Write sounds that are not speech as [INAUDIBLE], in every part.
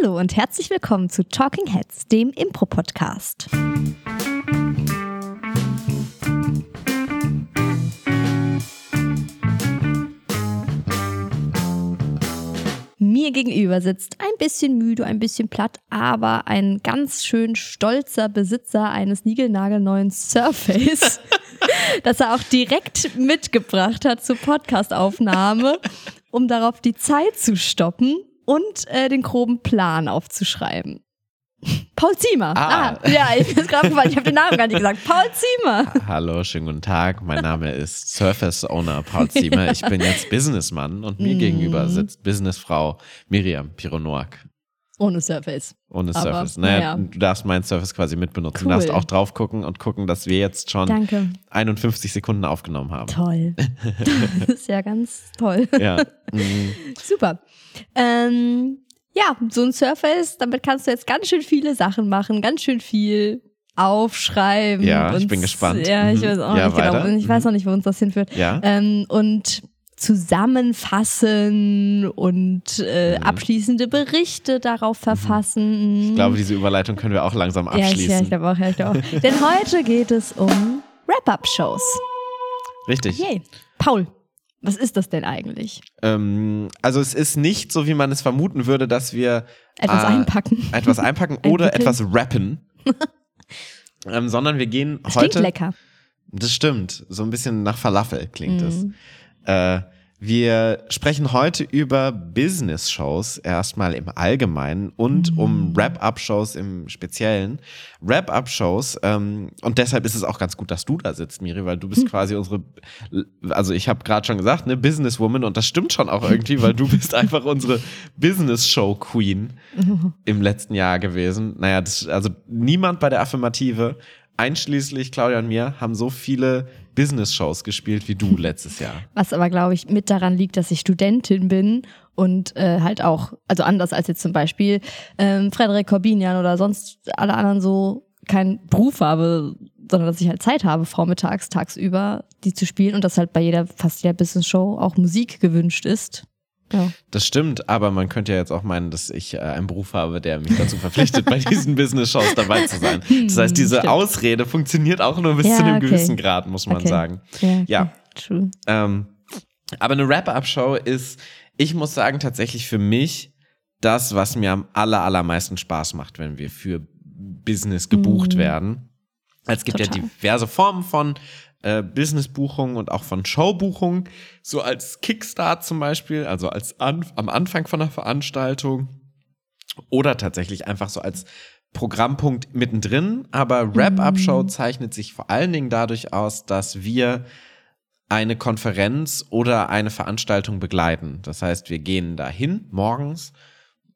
Hallo und herzlich willkommen zu Talking Heads, dem Impro-Podcast. Mir gegenüber sitzt ein bisschen müde, ein bisschen platt, aber ein ganz schön stolzer Besitzer eines niegelnagelneuen Surface, [LAUGHS] das er auch direkt mitgebracht hat zur Podcastaufnahme, um darauf die Zeit zu stoppen und äh, den groben Plan aufzuschreiben. Paul Ziemer. Ah. ah ja, ich bin gerade ich habe den Namen gar nicht gesagt. Paul Ziemer. Hallo, schönen guten Tag. Mein Name ist Surface Owner Paul Ziemer. Ich bin jetzt Businessmann und mir Mhm. gegenüber sitzt Businessfrau Miriam Pironoak. Ohne Surface. Ohne Aber, Surface. Naja, naja. du darfst meinen Surface quasi mitbenutzen. Cool. Du darfst auch drauf gucken und gucken, dass wir jetzt schon Danke. 51 Sekunden aufgenommen haben. Toll. [LAUGHS] Das ist ja ganz toll. Ja. Mhm. Super. Ähm, ja, so ein Surface, damit kannst du jetzt ganz schön viele Sachen machen, ganz schön viel aufschreiben. Ja, ich bin gespannt. Ja, ich Mhm. weiß auch Ja, nicht genau. weiter. Ich weiß Mhm. noch nicht, wo uns das hinführt. Ja. Ähm, und zusammenfassen und äh, Mhm. abschließende Berichte darauf verfassen. Ich glaube, diese Überleitung können wir auch langsam ich, abschließen. ja, ich glaube auch, ja, ich glaube auch. Denn heute geht es um Wrap-Up-Shows. Richtig. Yay. Paul, was ist das denn eigentlich? Ähm, also es ist nicht so, wie man es vermuten würde, dass wir Etwas äh, einpacken. etwas einpacken [LAUGHS] oder etwas rappen. [LAUGHS] ähm, sondern wir gehen Das klingt heute. lecker. Das stimmt. So ein bisschen nach Falafel klingt es. Mhm. Äh, wir sprechen heute über Business-Shows erstmal im Allgemeinen und Mhm. um Wrap-Up-Shows im Speziellen. Wrap-Up-Shows, ähm, und deshalb ist es auch ganz gut, dass du da sitzt, Miri, weil du bist Hm. quasi unsere, also ich habe gerade schon gesagt, ne, Businesswoman und das stimmt schon auch irgendwie, weil du bist einfach unsere Business-Show-Queen [LAUGHS] im letzten Jahr gewesen. Naja, das, also niemand bei der Affirmative, einschließlich Claudia und mir, haben so viele Business-Shows gespielt wie du letztes Jahr. Was aber, glaube ich, mit daran liegt, dass ich Studentin bin und äh, halt auch, also anders als jetzt zum Beispiel ähm, Frederik Corbinian oder sonst alle anderen so keinen Beruf habe, sondern dass ich halt Zeit habe, vormittags, tagsüber, die zu spielen und dass halt bei jeder, fast jeder Business-Show auch Musik gewünscht ist. Ja. Das stimmt, aber man könnte ja jetzt auch meinen, dass ich äh, einen Beruf habe, der mich dazu verpflichtet, bei diesen [LAUGHS] Business-Shows dabei zu sein. Das heißt, diese Stimmt. Ausrede funktioniert auch nur bis Ja, zu einem okay. gewissen Grad, muss man Okay. sagen. Ja, Ja. okay. True. Ähm, aber eine Wrap-Up-Show ist, ich muss sagen, tatsächlich für mich das, was mir am aller, allermeisten Spaß macht, wenn wir für Business gebucht Mhm. werden. Es gibt ja Total. diverse Formen von äh, Business-Buchungen und auch von Show-Buchungen. So als Kickstart zum Beispiel, also als an, am Anfang von einer Veranstaltung. Oder tatsächlich einfach so als Programmpunkt mittendrin. Aber Wrap-Up-Show Mhm. zeichnet sich vor allen Dingen dadurch aus, dass wir eine Konferenz oder eine Veranstaltung begleiten. Das heißt, wir gehen dahin morgens.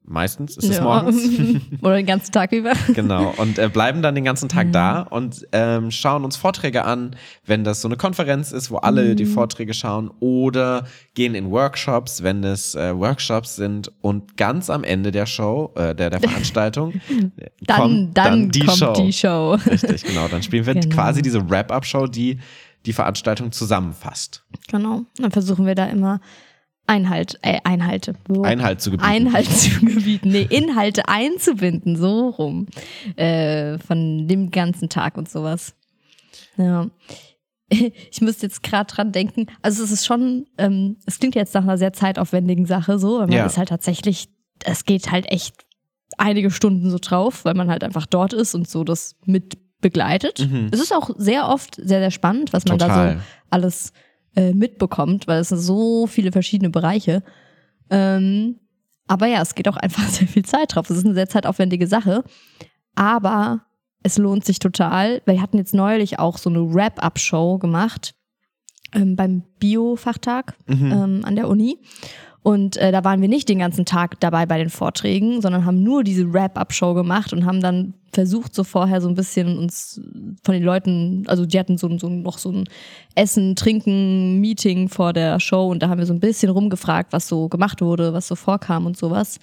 Meistens ist es Ja. morgens. [LAUGHS] Oder den ganzen Tag über. [LAUGHS] Genau, und äh, bleiben dann den ganzen Tag Mhm. da und ähm, schauen uns Vorträge an, wenn das so eine Konferenz ist, wo alle Mhm. die Vorträge schauen, oder gehen in Workshops, wenn es äh, Workshops sind. Und ganz am Ende der Show, äh, der, der [LAUGHS] Veranstaltung, äh, Dann, kommt dann, die kommt Show. die Show. Richtig, genau. Dann spielen wir Genau. quasi diese Wrap-Up-Show, die die Veranstaltung zusammenfasst. Genau. Dann versuchen wir da immer Einhalt, äh, Einhalte. So. Einhalt zu gebieten. Einhalt zu [LAUGHS] gebieten. Nee, Inhalte einzubinden, so rum. Äh, von dem ganzen Tag und sowas. Ja. [LAUGHS] Ich müsste jetzt gerade dran denken. Also es ist schon, ähm, es klingt jetzt nach einer sehr zeitaufwendigen Sache so, aber man Ja. ist halt tatsächlich, es geht halt echt einige Stunden so drauf, weil man halt einfach dort ist und so das mit begleitet. Mhm. Es ist auch sehr oft sehr, sehr spannend, was man da so alles äh, mitbekommt, weil es sind so viele verschiedene Bereiche. Ähm, aber ja, es geht auch einfach [LAUGHS] sehr viel Zeit drauf. Es ist eine sehr zeitaufwendige Sache. Aber es lohnt sich total. Wir hatten jetzt neulich auch so eine Wrap-Up-Show gemacht ähm, beim Bio-Fachtag Mhm. ähm, an der Uni. Und äh, da waren wir nicht den ganzen Tag dabei bei den Vorträgen, sondern haben nur diese Wrap-Up-Show gemacht und haben dann versucht, so vorher so ein bisschen uns von den Leuten, also die hatten so, so noch so ein Essen, Trinken, Meeting vor der Show und da haben wir so ein bisschen rumgefragt, was so gemacht wurde, was so vorkam und sowas.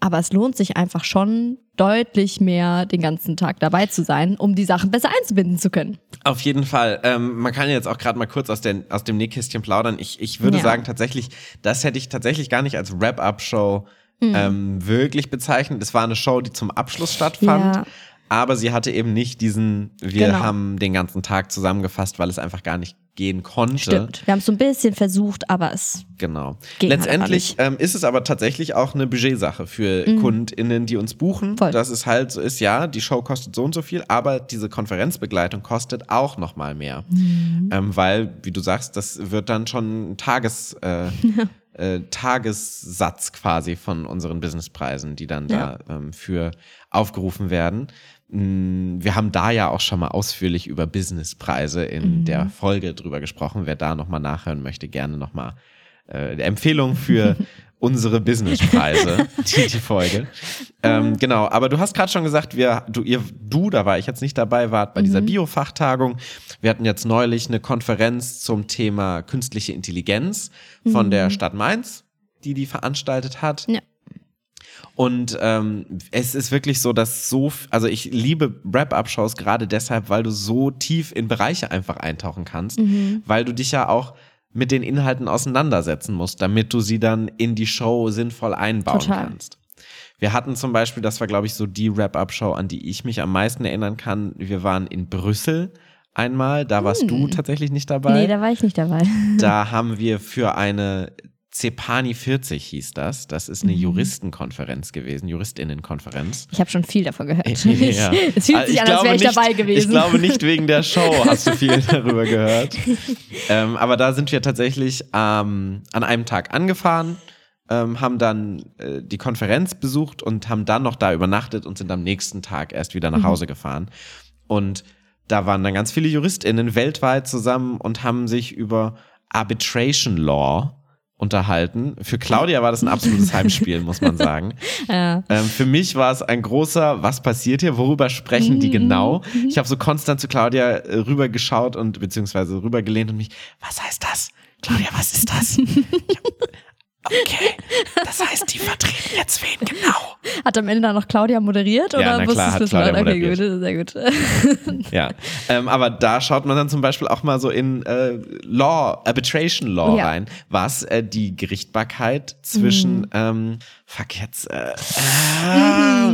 Aber es lohnt sich einfach schon deutlich mehr, den ganzen Tag dabei zu sein, um die Sachen besser einzubinden zu können. Auf jeden Fall. Ähm, man kann jetzt auch gerade mal kurz aus, den, aus dem Nähkästchen plaudern. Ich, ich würde Ja. sagen, tatsächlich, das hätte ich tatsächlich gar nicht als Wrap-Up-Show Mhm. ähm, wirklich bezeichnend. Es war eine Show, die zum Abschluss stattfand. Ja. Aber sie hatte eben nicht diesen, wir Genau. haben den ganzen Tag zusammengefasst, weil es einfach gar nicht gehen konnte. Stimmt. Wir haben es so ein bisschen versucht, aber es. Genau. Halt Letztendlich ähm, ist es aber tatsächlich auch eine Budgetsache für KundInnen, die uns buchen. Mhm. Voll. Dass es halt so ist, ja, die Show kostet so und so viel, aber diese Konferenzbegleitung kostet auch nochmal mehr. Mhm. Ähm, weil, wie du sagst, das wird dann schon ein Tages, äh, [LAUGHS] äh, Tagessatz quasi von unseren Businesspreisen, die dann Ja. da ähm, für aufgerufen werden. Mm, Wir haben da ja auch schon mal ausführlich über Businesspreise in Mhm. der Folge drüber gesprochen. Wer da nochmal nachhören möchte, gerne nochmal äh, Empfehlung für [LAUGHS] unsere Businesspreise, die, die Folge. Ähm, genau, aber du hast gerade schon gesagt, wir, du, ihr, du, da war ich jetzt nicht dabei, wart bei Mhm. dieser Bio-Fachtagung. Wir hatten jetzt neulich eine Konferenz zum Thema künstliche Intelligenz von der Stadt Mainz, die die veranstaltet hat. Mhm. Ja. Und ähm, es ist wirklich so, dass so, also ich liebe Wrap-Up-Shows gerade deshalb, weil du so tief in Bereiche einfach eintauchen kannst, Mhm. weil du dich ja auch mit den Inhalten auseinandersetzen musst, damit du sie dann in die Show sinnvoll einbauen Total. kannst. Wir hatten zum Beispiel, das war glaube ich so die Wrap-Up-Show, an die ich mich am meisten erinnern kann. Wir waren in Brüssel einmal, da warst du tatsächlich nicht dabei. Hm. Nee, da war ich nicht dabei. Da [LAUGHS] haben wir für eine Cepani 40 hieß das. Das ist eine Mhm. Juristenkonferenz gewesen, Juristinnenkonferenz. Ich habe schon viel davon gehört. [LAUGHS] Ja. Es fühlt Also sich an, als wäre ich nicht- dabei gewesen. Ich glaube nicht wegen der [LAUGHS] Show hast du viel darüber gehört. [LAUGHS] ähm, aber da sind wir tatsächlich ähm, an einem Tag angefahren, ähm, haben dann äh, die Konferenz besucht und haben dann noch da übernachtet und sind am nächsten Tag erst wieder Mhm. nach Hause gefahren. Und da waren dann ganz viele JuristInnen weltweit zusammen und haben sich über Arbitration Law unterhalten. Für Claudia war das ein absolutes Heimspiel, muss man sagen. [LAUGHS] Ja. Ähm, für mich war es ein großer, was passiert hier, worüber sprechen Mhm, die genau? Ich habe so konstant zu Claudia äh, rübergeschaut und beziehungsweise rübergelehnt und mich, was heißt das? Claudia, was ist das? [LAUGHS] Ich hab, okay, das heißt, die vertreten jetzt wen genau? Hat am Ende dann noch Claudia moderiert Ja, oder na klar, hat Claudia Okay, gut, sehr gut. [LAUGHS] Ja, ähm, aber da schaut man dann zum Beispiel auch mal so in äh, Law, Arbitration Law Ja. rein, was äh, die Gerichtbarkeit zwischen, Mhm. ähm, fuck jetzt, äh, ah,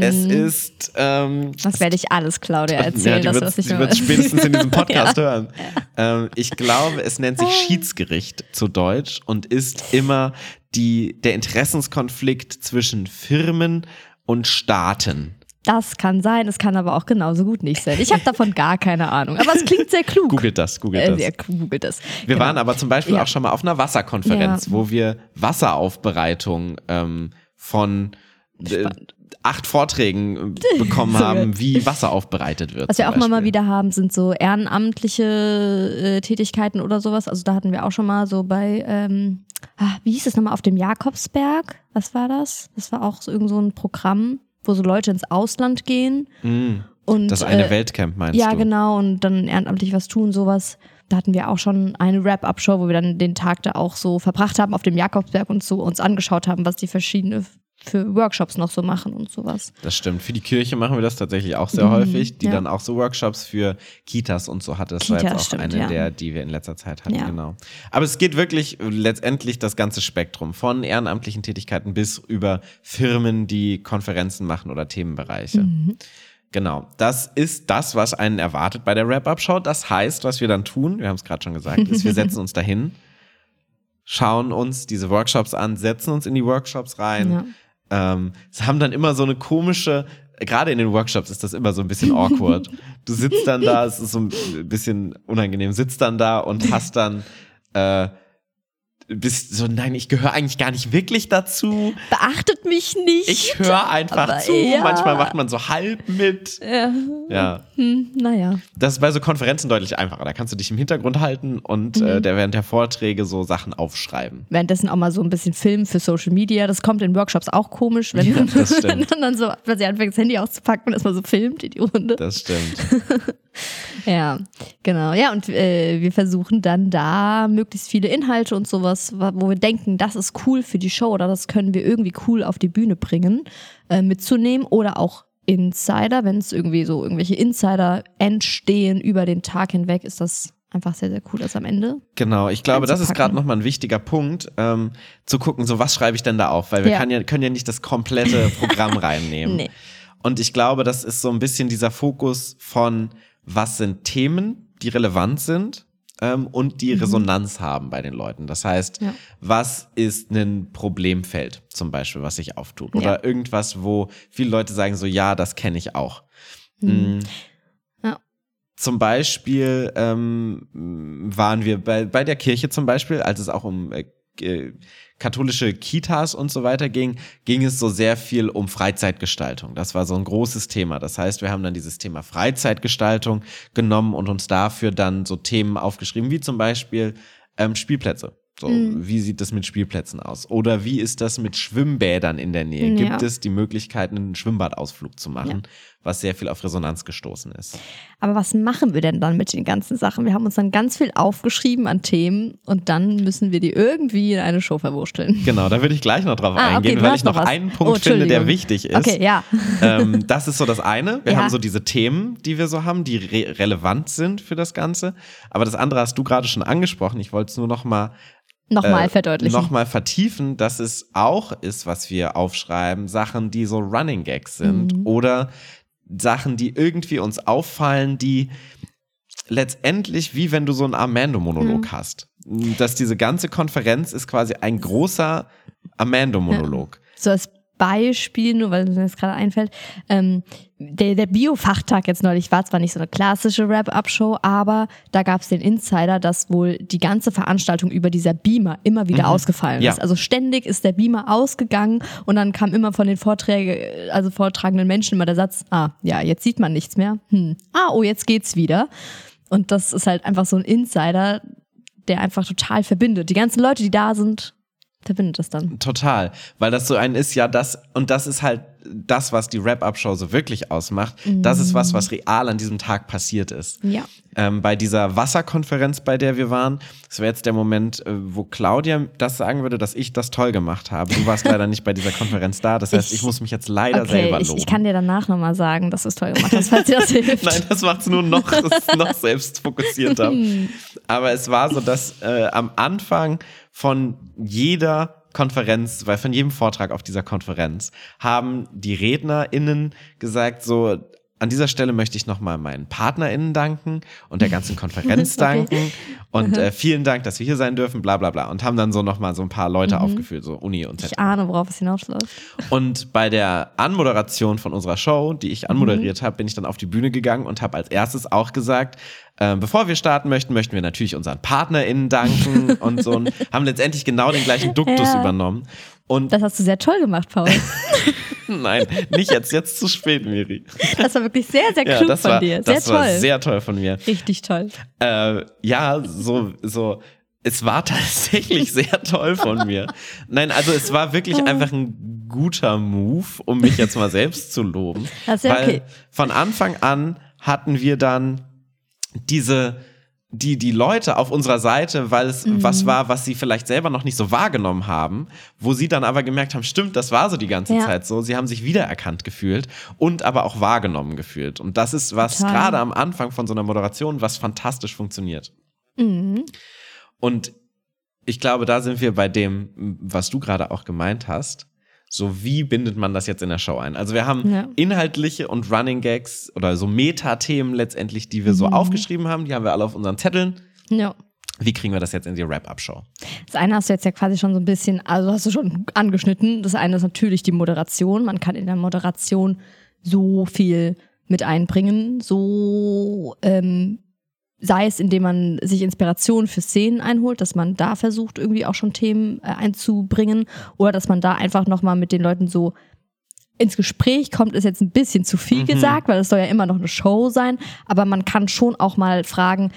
es ist, ähm, Das werde ich alles Claudia erzählen, ja, die das wird wird spätestens in diesem [LAUGHS] Podcast hören. Ähm, ich glaube, es nennt sich Schiedsgericht zu Deutsch und ist immer die, der Interessenskonflikt zwischen Firmen und Staaten. Das kann sein, es kann aber auch genauso gut nicht sein. Ich habe davon gar keine Ahnung, aber es klingt sehr klug. Googelt das, googelt Äh, das. sehr googelt das. Wir Genau. waren aber zum Beispiel Ja. auch schon mal auf einer Wasserkonferenz, Ja. wo wir Wasseraufbereitung ähm, von äh, acht Vorträgen äh, [LAUGHS] bekommen So haben, wie Wasser aufbereitet wird. Was wir auch mal, mal Beispiel. wieder haben, sind so ehrenamtliche äh, Tätigkeiten oder sowas. Also da hatten wir auch schon mal so bei, ähm, ah, wie hieß es nochmal, auf dem Jakobsberg? Was war das? Das war auch so irgend so ein Programm, wo so Leute ins Ausland gehen. Mm, Und, das eine äh, Weltcamp meinst Ja, du? genau. Und dann ehrenamtlich was tun, sowas. Da hatten wir auch schon eine Wrap-Up-Show, wo wir dann den Tag da auch so verbracht haben auf dem Jakobsberg und so uns angeschaut haben, was die verschiedene für Workshops noch so machen und sowas. Das stimmt. Für die Kirche machen wir das tatsächlich auch sehr Mhm, häufig, die ja. dann auch so Workshops für Kitas und so hatte. Das war Kitas, jetzt auch stimmt, eine ja. der, die wir in letzter Zeit hatten, Ja. genau. Aber es geht wirklich letztendlich das ganze Spektrum von ehrenamtlichen Tätigkeiten bis über Firmen, die Konferenzen machen oder Themenbereiche. Mhm. Genau, das ist das, was einen erwartet bei der Wrap-Up-Show. Das heißt, was wir dann tun, wir haben es gerade schon gesagt, ist, wir setzen uns dahin, schauen uns diese Workshops an, setzen uns in die Workshops rein. Ähm, es haben dann immer so eine komische, gerade in den Workshops ist das immer so ein bisschen awkward. Du sitzt dann da, es ist so ein bisschen unangenehm, sitzt dann da und hast dann äh, bist so, nein, ich gehöre eigentlich gar nicht wirklich dazu. Beachtet mich nicht. Ich höre einfach Aber zu. ja. Manchmal macht man so halb mit. Ja. Ja. Hm, naja. Das ist bei so Konferenzen deutlich einfacher. Da kannst du dich im Hintergrund halten und äh, der während der Vorträge so Sachen aufschreiben. Währenddessen auch mal so ein bisschen filmen für Social Media. Das kommt in Workshops auch komisch, wenn, Ja, [LAUGHS] wenn man dann so plötzlich anfängt, das Handy auszupacken und erstmal so filmt in die Runde. Das stimmt. [LAUGHS] Ja, genau. Ja, und äh, wir versuchen dann da möglichst viele Inhalte und sowas, wa- wo wir denken, das ist cool für die Show oder das können wir irgendwie cool auf die Bühne bringen, äh, mitzunehmen oder auch Insider, wenn es irgendwie so irgendwelche Insider entstehen über den Tag hinweg, ist das einfach sehr, sehr cool ist am Ende. Genau, ich glaube, das ist gerade nochmal ein wichtiger Punkt, ähm, zu gucken, so was schreibe ich denn da auf, weil wir Ja. ja, können ja nicht das komplette Programm [LAUGHS] reinnehmen. Nee. Und ich glaube, das ist so ein bisschen dieser Fokus von, was sind Themen, die relevant sind ähm, und die Resonanz haben bei den Leuten. Das heißt, Mhm. Ja. was ist ein Problemfeld zum Beispiel, was sich auftut? Oder Ja. irgendwas, wo viele Leute sagen so, ja, das kenne ich auch. Mhm. Mm. Ja. Zum Beispiel ähm, waren wir bei, bei der Kirche zum Beispiel, als es auch um äh, äh, katholische Kitas und so weiter ging, ging es so sehr viel um Freizeitgestaltung. Das war so ein großes Thema. Das heißt, wir haben dann dieses Thema Freizeitgestaltung genommen und uns dafür dann so Themen aufgeschrieben, wie zum Beispiel ähm, Spielplätze. So, Mhm. wie sieht das mit Spielplätzen aus? Oder wie ist das mit Schwimmbädern in der Nähe? Ja. Gibt es die Möglichkeit, einen Schwimmbadausflug zu machen, Ja. Was sehr viel auf Resonanz gestoßen ist? Aber was machen wir denn dann mit den ganzen Sachen? Wir haben uns dann ganz viel aufgeschrieben an Themen und dann müssen wir die irgendwie in eine Show verwursteln. Genau, da würde ich gleich noch drauf Ah, okay, eingehen, du weil ich noch was. einen Oh, Punkt finde, der wichtig ist. Okay, ja. [LAUGHS] ähm, das ist so das eine. Wir Ja. haben so diese Themen, die wir so haben, die re relevant sind für das Ganze. Aber das andere hast du gerade schon angesprochen. Ich wollte es nur noch mal Nochmal äh, verdeutlichen. Nochmal vertiefen, dass es auch ist, was wir aufschreiben, Sachen, die so Running Gags sind Mhm. oder Sachen, die irgendwie uns auffallen, die letztendlich wie wenn du so einen Armando-Monolog Mhm. hast. Dass diese ganze Konferenz ist quasi ein großer Armando-Monolog. So als Beispiel, nur weil es mir jetzt gerade einfällt, ähm, der, der Bio-Fachtag jetzt neulich war zwar nicht so eine klassische Wrap-Up-Show, aber da gab es den Insider, dass wohl die ganze Veranstaltung über dieser Beamer immer wieder Mhm. ausgefallen Ja. ist. Also ständig ist der Beamer ausgegangen und dann kam immer von den Vorträge, also vortragenden Menschen immer der Satz, ah, ja, jetzt sieht man nichts mehr. Hm. Ah, oh, jetzt geht's wieder. Und das ist halt einfach so ein Insider, der einfach total verbindet. Die ganzen Leute, die da sind, verbindet das dann. Total, weil das so ein ist, ja, das, und das ist halt das, was die Wrap-Up-Show so wirklich ausmacht. Das ist was, was real an diesem Tag passiert ist. Ja. Ähm, bei dieser Wasserkonferenz, bei der wir waren, das wäre jetzt der Moment, äh, wo Claudia das sagen würde, dass ich das toll gemacht habe. Du warst leider nicht bei dieser Konferenz da, das heißt, ich, Ich- muss mich jetzt leider Okay, selber ich, loben. ich kann dir danach nochmal sagen, dass du es toll gemacht hast, falls dir das [LAUGHS] hilft. Nein, das macht es nur noch, [LAUGHS] noch selbstfokussierter. [LAUGHS] Aber es war so, dass äh, am Anfang von jeder Konferenz, weil von jedem Vortrag auf dieser Konferenz haben die RednerInnen gesagt, so, an dieser Stelle möchte ich nochmal meinen PartnerInnen danken und der ganzen Konferenz [LAUGHS] Okay. danken und äh, vielen Dank, dass wir hier sein dürfen, bla bla bla. Und haben dann so nochmal so ein paar Leute aufgeführt, so Uni und. Ich ahne, worauf es hinausläuft. Und bei der Anmoderation von unserer Show, die ich anmoderiert habe, bin ich dann auf die Bühne gegangen und habe als erstes auch gesagt, äh, bevor wir starten möchten, möchten wir natürlich unseren PartnerInnen danken und so und [LAUGHS] haben letztendlich genau den gleichen Duktus Ja. übernommen. Und Das hast du sehr toll gemacht, Paul. [LAUGHS] nein, nicht jetzt, jetzt zu spät, Miri. Das war wirklich sehr, sehr Ja, klug das von war, dir. Sehr das toll. war sehr toll von mir. Richtig toll. Äh, ja, so, so. Es war [LAUGHS] tatsächlich sehr toll von mir. Nein, also es war wirklich einfach ein guter Move, um mich jetzt mal selbst zu loben. Das ist ja weil okay. von Anfang an hatten wir dann diese, die, die Leute auf unserer Seite, weil es Mhm. was war, was sie vielleicht selber noch nicht so wahrgenommen haben, wo sie dann aber gemerkt haben, stimmt, das war so die ganze Ja. Zeit so. Sie haben sich wiedererkannt gefühlt und aber auch wahrgenommen gefühlt. Und das ist was gerade am Anfang von so einer Moderation, was fantastisch funktioniert. Mhm. Und ich glaube, da sind wir bei dem, was du gerade auch gemeint hast. So, wie bindet man das jetzt in der Show ein? Also, wir haben Ja. inhaltliche und Running Gags oder so Metathemen letztendlich, die wir so Mhm. aufgeschrieben haben. Die haben wir alle auf unseren Zetteln. Ja. Wie kriegen wir das jetzt in die Wrap-Up-Show? Das eine hast du jetzt ja quasi schon so ein bisschen, also hast du schon angeschnitten. Das eine ist natürlich die Moderation. Man kann in der Moderation so viel mit einbringen. So, ähm, sei es, indem man sich Inspiration für Szenen einholt, dass man da versucht, irgendwie auch schon Themen äh, einzubringen. Oder dass man da einfach nochmal mit den Leuten so ins Gespräch kommt, ist jetzt ein bisschen zu viel Mhm. gesagt, weil es soll ja immer noch eine Show sein. Aber man kann schon auch mal fragen,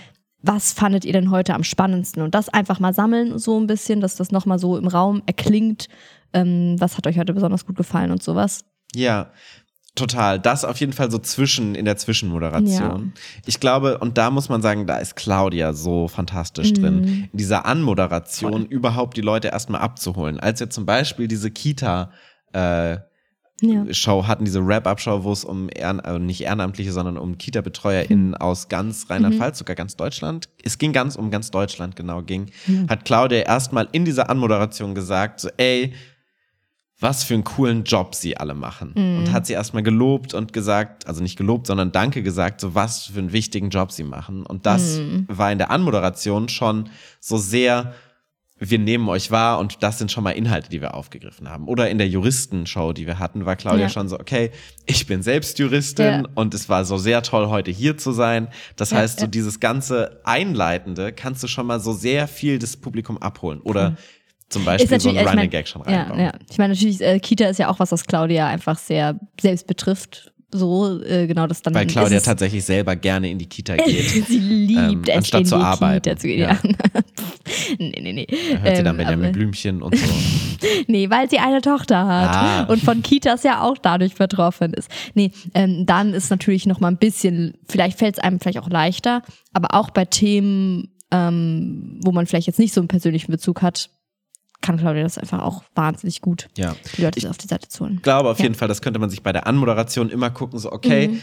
was fandet ihr denn heute am spannendsten? Und das einfach mal sammeln, so ein bisschen, dass das nochmal so im Raum erklingt. Ähm, was hat euch heute besonders gut gefallen und sowas? Ja, total. Das auf jeden Fall so zwischen, in der Zwischenmoderation. Ich glaube, und da muss man sagen, da ist Claudia so fantastisch drin. In dieser Anmoderation überhaupt die Leute erstmal abzuholen. Als wir zum Beispiel diese Kita, äh, Ja. Show hatten, diese Wrap-Up-Show, wo es um Ehren, also nicht Ehrenamtliche, sondern um Kita-BetreuerInnen Mhm. aus ganz Rheinland-Pfalz, sogar ganz Deutschland. Es ging ganz um ganz Deutschland, genau, ging. Mhm. Hat Claudia erstmal in dieser Anmoderation gesagt, so, ey, was für einen coolen Job sie alle machen. Mhm. Und hat sie erstmal gelobt und gesagt, also nicht gelobt, sondern Danke gesagt, so was für einen wichtigen Job sie machen. Und das Mhm. war in der Anmoderation schon so sehr, wir nehmen euch wahr und das sind schon mal Inhalte, die wir aufgegriffen haben. Oder in der Juristenshow, die wir hatten, war Claudia Ja. schon so, okay, ich bin selbst Juristin Ja. und es war so sehr toll, heute hier zu sein. Das Ja, heißt, so dieses ganze Einleitende kannst du schon mal so sehr viel das Publikum abholen. Oder zum Beispiel so ein ich Running mein, Gag schon ja, reinbauen. ja. Ich meine, natürlich, äh, Kita ist ja auch was, was Claudia einfach sehr selbst betrifft. So, äh, genau, das dann. Weil Claudia tatsächlich selber gerne in die Kita [LAUGHS] geht. Sie liebt Ähm, anstatt zu arbeiten. Kita zu gehen. Ja. Ja. [LAUGHS] nee, nee, nee. Da hört sie dann Ähm, Benjamin aber- Blümchen und so. [LAUGHS] Nee, weil sie eine Tochter hat Ah. und von Kitas ja auch dadurch betroffen ist. Nee, ähm, dann ist natürlich noch mal ein bisschen, vielleicht fällt es einem vielleicht auch leichter, aber auch bei Themen, ähm, wo man vielleicht jetzt nicht so einen persönlichen Bezug hat, kann Claudia das einfach auch wahnsinnig gut, Ja. die Leute auf die Seite zu holen. Ich glaube auf Ja. jeden Fall, das könnte man sich bei der Anmoderation immer gucken, so, okay, Mhm.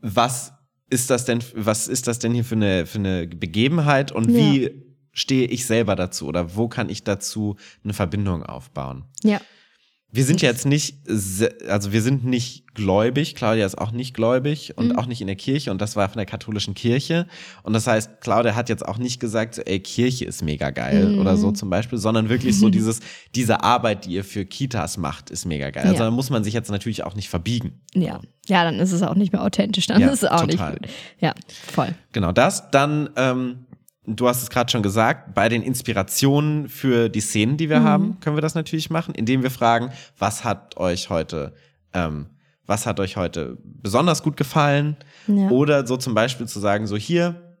was ist das denn, was ist das denn hier für eine, für eine Begebenheit und Ja. wie stehe ich selber dazu oder wo kann ich dazu eine Verbindung aufbauen? Ja. Wir sind jetzt nicht, also wir sind nicht gläubig. Claudia ist auch nicht gläubig und Mhm. auch nicht in der Kirche und das war von der katholischen Kirche. Und das heißt, Claudia hat jetzt auch nicht gesagt, so, ey, Kirche ist mega geil Mhm. oder so zum Beispiel, sondern wirklich so [LAUGHS] dieses, diese Arbeit, die ihr für Kitas macht, ist mega geil. Also Ja. da muss man sich jetzt natürlich auch nicht verbiegen. Ja. Ja, dann ist es auch nicht mehr authentisch, dann Ja, ist es auch total. nicht gut. Ja, voll. Genau das. Dann, ähm, du hast es gerade schon gesagt, bei den Inspirationen für die Szenen, die wir Mhm. haben, können wir das natürlich machen, indem wir fragen, was hat euch heute, ähm, was hat euch heute besonders gut gefallen? Ja. Oder so zum Beispiel zu sagen, so hier,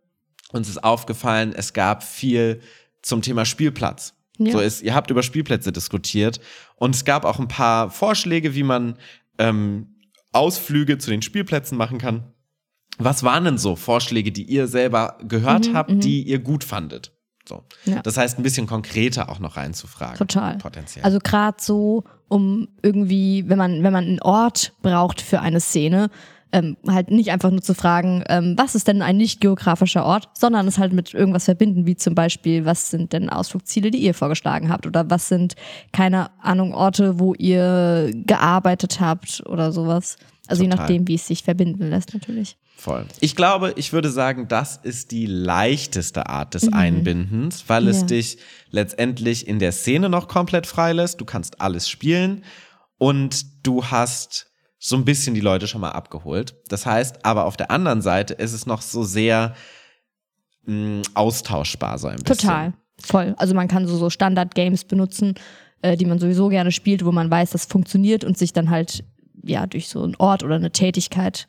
uns ist aufgefallen, es gab viel zum Thema Spielplatz. Ja. So ist, ihr habt über Spielplätze diskutiert und es gab auch ein paar Vorschläge, wie man ähm, Ausflüge zu den Spielplätzen machen kann. Was waren denn so Vorschläge, die ihr selber gehört Mhm, habt, mhm. die ihr gut fandet? So. Ja. Das heißt, ein bisschen konkreter auch noch reinzufragen. Total. Potenziell. Also gerade so, um irgendwie, wenn man, wenn man einen Ort braucht für eine Szene, ähm, halt nicht einfach nur zu fragen, ähm, was ist denn ein nicht geografischer Ort, sondern es halt mit irgendwas verbinden, wie zum Beispiel, was sind denn Ausflugsziele, die ihr vorgeschlagen habt oder was sind, keine Ahnung, Orte, wo ihr gearbeitet habt oder sowas. Also je Total. nachdem, wie es sich verbinden lässt natürlich. Voll. Ich glaube, ich würde sagen, das ist die leichteste Art des Einbindens, weil es Mhm. Ja. dich letztendlich in der Szene noch komplett freilässt. Du kannst alles spielen und du hast so ein bisschen die Leute schon mal abgeholt. Das heißt, aber auf der anderen Seite ist es noch so sehr mh, austauschbar so ein bisschen. Total. Voll. Also man kann so, so Standard-Games benutzen, äh, die man sowieso gerne spielt, wo man weiß, das funktioniert und sich dann halt ja durch so einen Ort oder eine Tätigkeit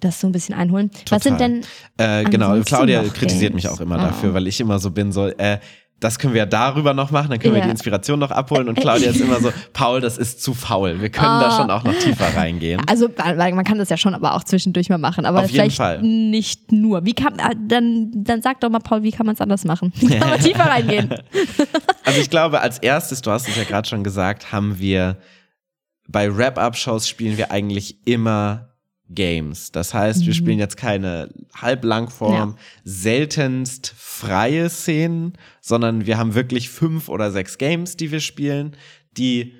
das so ein bisschen einholen. Was sind Total. denn Äh, genau, Claudia kritisiert Games? mich auch immer Ah. dafür, weil ich immer so bin, so, äh, das können wir ja darüber noch machen, dann können wir Ja. die Inspiration noch abholen. Und Claudia ist immer so, Paul, das ist zu faul. Wir können da Ah. schon auch noch tiefer reingehen. Also weil man kann das ja schon aber auch zwischendurch mal machen, aber Auf jeden vielleicht Fall. nicht nur. Wie kann äh, dann dann sag doch mal Paul, wie kann man es anders machen? Wie kann man tiefer reingehen? [LAUGHS] Also ich glaube, als erstes, du hast es ja gerade schon gesagt, haben wir bei Wrap-Up-Shows spielen wir eigentlich immer Games. Das heißt, wir Mhm. spielen jetzt keine Halblangform, seltenst freie Szenen, sondern wir haben wirklich fünf oder sechs Games, die wir spielen, die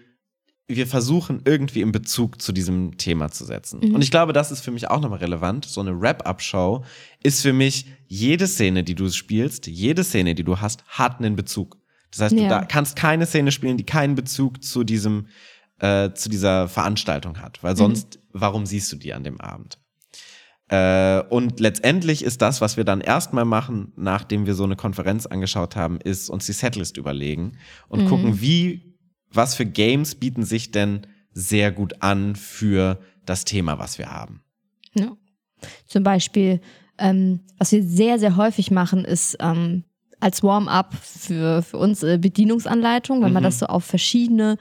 wir versuchen irgendwie in Bezug zu diesem Thema zu setzen. Mhm. Und ich glaube, das ist für mich auch nochmal relevant. So eine Wrap-Up-Show ist für mich jede Szene, die du spielst, jede Szene, die du hast, hat einen Bezug. Das heißt, du Ja. da kannst keine Szene spielen, die keinen Bezug zu diesem, äh, zu dieser Veranstaltung hat. Weil sonst, warum siehst du die an dem Abend? Äh, und letztendlich ist das, was wir dann erstmal machen, nachdem wir so eine Konferenz angeschaut haben, ist uns die Setlist überlegen und Mhm. gucken, wie, was für Games bieten sich denn sehr gut an für das Thema, was wir haben. Ja. Zum Beispiel, ähm, was wir sehr, sehr häufig machen, ist ähm, als Warm-up für, für uns äh, Bedienungsanleitung, weil man Mhm. das so auf verschiedene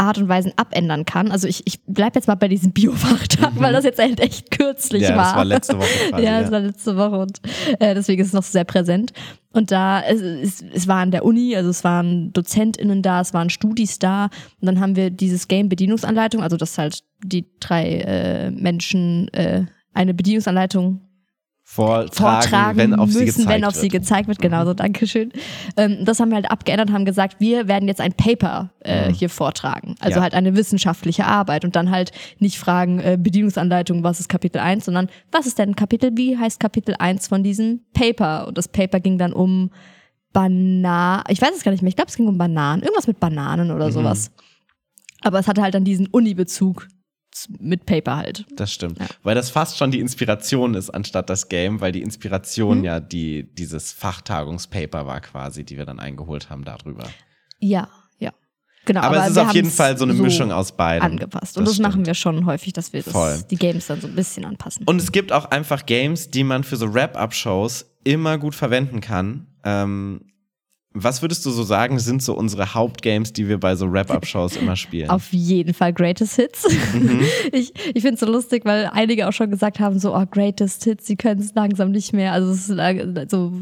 Art und Weisen abändern kann. Also ich, ich bleibe jetzt mal bei diesem Biofachtag, mhm. weil das jetzt halt echt kürzlich ja, war. Das war letzte Woche. [LAUGHS] Quasi, ja, das war letzte Woche und äh, deswegen ist es noch sehr präsent. Und da, es, es, es war an der Uni, also es waren DozentInnen da, es waren Studis da. Und dann haben wir dieses Game-Bedienungsanleitung, also dass halt die drei äh, Menschen äh, eine Bedienungsanleitung vortragen, vortragen wenn auf müssen, sie gezeigt wenn auf wird. sie gezeigt wird. Genau so, Dankeschön. Ähm, das haben wir halt abgeändert, haben gesagt, wir werden jetzt ein Paper äh, Mhm. hier vortragen. Also Ja. halt eine wissenschaftliche Arbeit und dann halt nicht fragen, äh, Bedienungsanleitung, was ist Kapitel 1, sondern was ist denn Kapitel, wie heißt Kapitel 1 von diesem Paper? Und das Paper ging dann um Bananen, ich weiß es gar nicht mehr, ich glaube, es ging um Bananen, irgendwas mit Bananen oder Mhm. sowas. Aber es hatte halt dann diesen Uni-Bezug mit Paper halt. Das stimmt. Ja. Weil das fast schon die Inspiration ist, anstatt das Game, weil die Inspiration Mhm. ja die, dieses Fachtagungspaper war quasi, die wir dann eingeholt haben darüber. Ja, ja. Genau. Aber, es ist auf jeden Fall so eine Mischung aus beiden. angepasst. Und das, stimmt. machen wir schon häufig, dass wir das, die Games dann so ein bisschen anpassen. Und es gibt auch einfach Games, die man für so Wrap-Up-Shows immer gut verwenden kann. Ähm, was würdest du so sagen, sind so unsere Hauptgames, die wir bei so Wrap-Up-Shows immer spielen? Auf jeden Fall Greatest Hits. Mhm. [LAUGHS] Ich, ich finde es so lustig, weil einige auch schon gesagt haben, so, oh, Greatest Hits, sie können es langsam nicht mehr. Also es ist lang- so,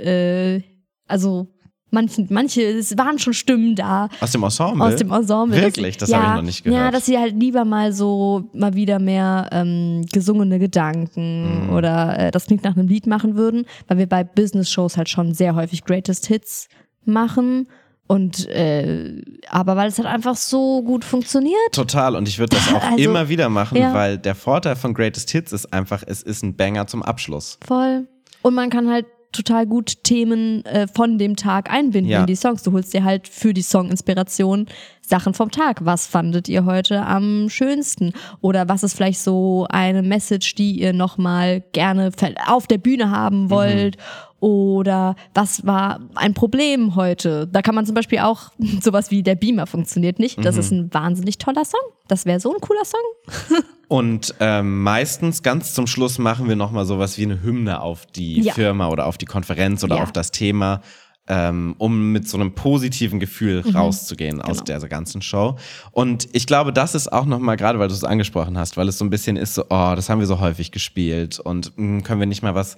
äh, also manche, manche, es waren schon Stimmen da Aus dem Ensemble? aus dem Ensemble. Wirklich? Das ja, habe ich noch nicht gehört. Ja, dass sie halt lieber mal so mal wieder mehr ähm, gesungene Gedanken Mhm. oder äh, das klingt nach einem Lied machen würden, weil wir bei Business-Shows halt schon sehr häufig Greatest Hits machen. Und äh, aber weil es halt einfach so gut funktioniert. Total. Und ich würde das auch [LAUGHS] Also, immer wieder machen, ja. weil der Vorteil von Greatest Hits ist einfach, es ist ein Banger zum Abschluss. Voll. Und man kann halt total gut Themen äh, von dem Tag einbinden Ja. in die Songs. Du holst dir halt für die Song-Inspiration Sachen vom Tag. Was fandet ihr heute am schönsten? Oder was ist vielleicht so eine Message, die ihr nochmal gerne auf der Bühne haben wollt? Oder was war ein Problem heute? Da kann man zum Beispiel auch [LAUGHS] sowas wie der Beamer funktioniert nicht. Das ist ein wahnsinnig toller Song. Das wäre so ein cooler Song. [LAUGHS] Und ähm, meistens ganz zum Schluss machen wir nochmal sowas wie eine Hymne auf die Ja. Firma oder auf die Konferenz oder Ja. auf das Thema, ähm, um mit so einem positiven Gefühl rauszugehen aus Genau. der ganzen Show. Und ich glaube, das ist auch nochmal, gerade weil du es angesprochen hast, weil es so ein bisschen ist so, oh, das haben wir so häufig gespielt und mh, können wir nicht mal was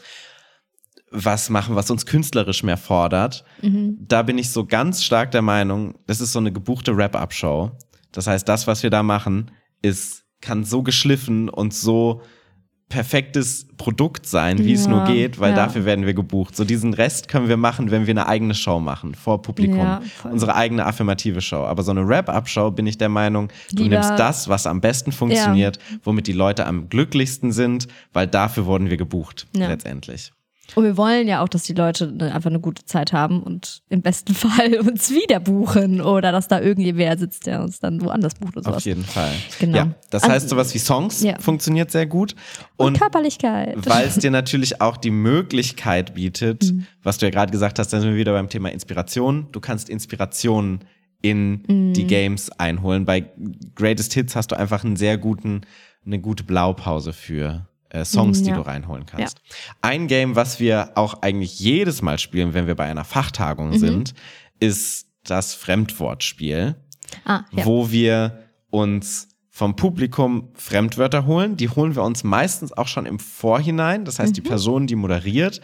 was machen, was uns künstlerisch mehr fordert. Da bin ich so ganz stark der Meinung, das ist so eine gebuchte Wrap-Up-Show. Das heißt, das, was wir da machen, ist, kann so geschliffen und so perfektes Produkt sein, wie es Ja, nur geht, weil ja. dafür werden wir gebucht. So diesen Rest können wir machen, wenn wir eine eigene Show machen, vor Publikum. Ja. Unsere eigene affirmative Show. Aber so eine Wrap-Up-Show bin ich der Meinung, du Lieber- nimmst das, was am besten funktioniert, womit die Leute am glücklichsten sind, weil dafür wurden wir gebucht, letztendlich. Und wir wollen ja auch, dass die Leute einfach eine gute Zeit haben und im besten [LAUGHS] Fall uns wieder buchen oder dass da irgendjemand sitzt, der uns dann woanders bucht oder Auf sowas. jeden Fall. Genau. Ja, das heißt, sowas wie Songs Ja. funktioniert sehr gut. Und, Und Körperlichkeit. [LAUGHS] weil es dir natürlich auch die Möglichkeit bietet, Mhm. was du ja gerade gesagt hast, dann sind wir wieder beim Thema Inspiration. Du kannst Inspirationen in Mhm. die Games einholen. Bei Greatest Hits hast du einfach einen sehr guten, eine gute Blaupause für äh, Songs, die Ja. du reinholen kannst. Ein Game, was wir auch eigentlich jedes Mal spielen, wenn wir bei einer Fachtagung Mhm. sind, ist das Fremdwortspiel ah, ja. wo wir uns vom Publikum Fremdwörter holen. Die holen wir uns meistens auch schon im Vorhinein. Das heißt, die Mhm. Person, die moderiert,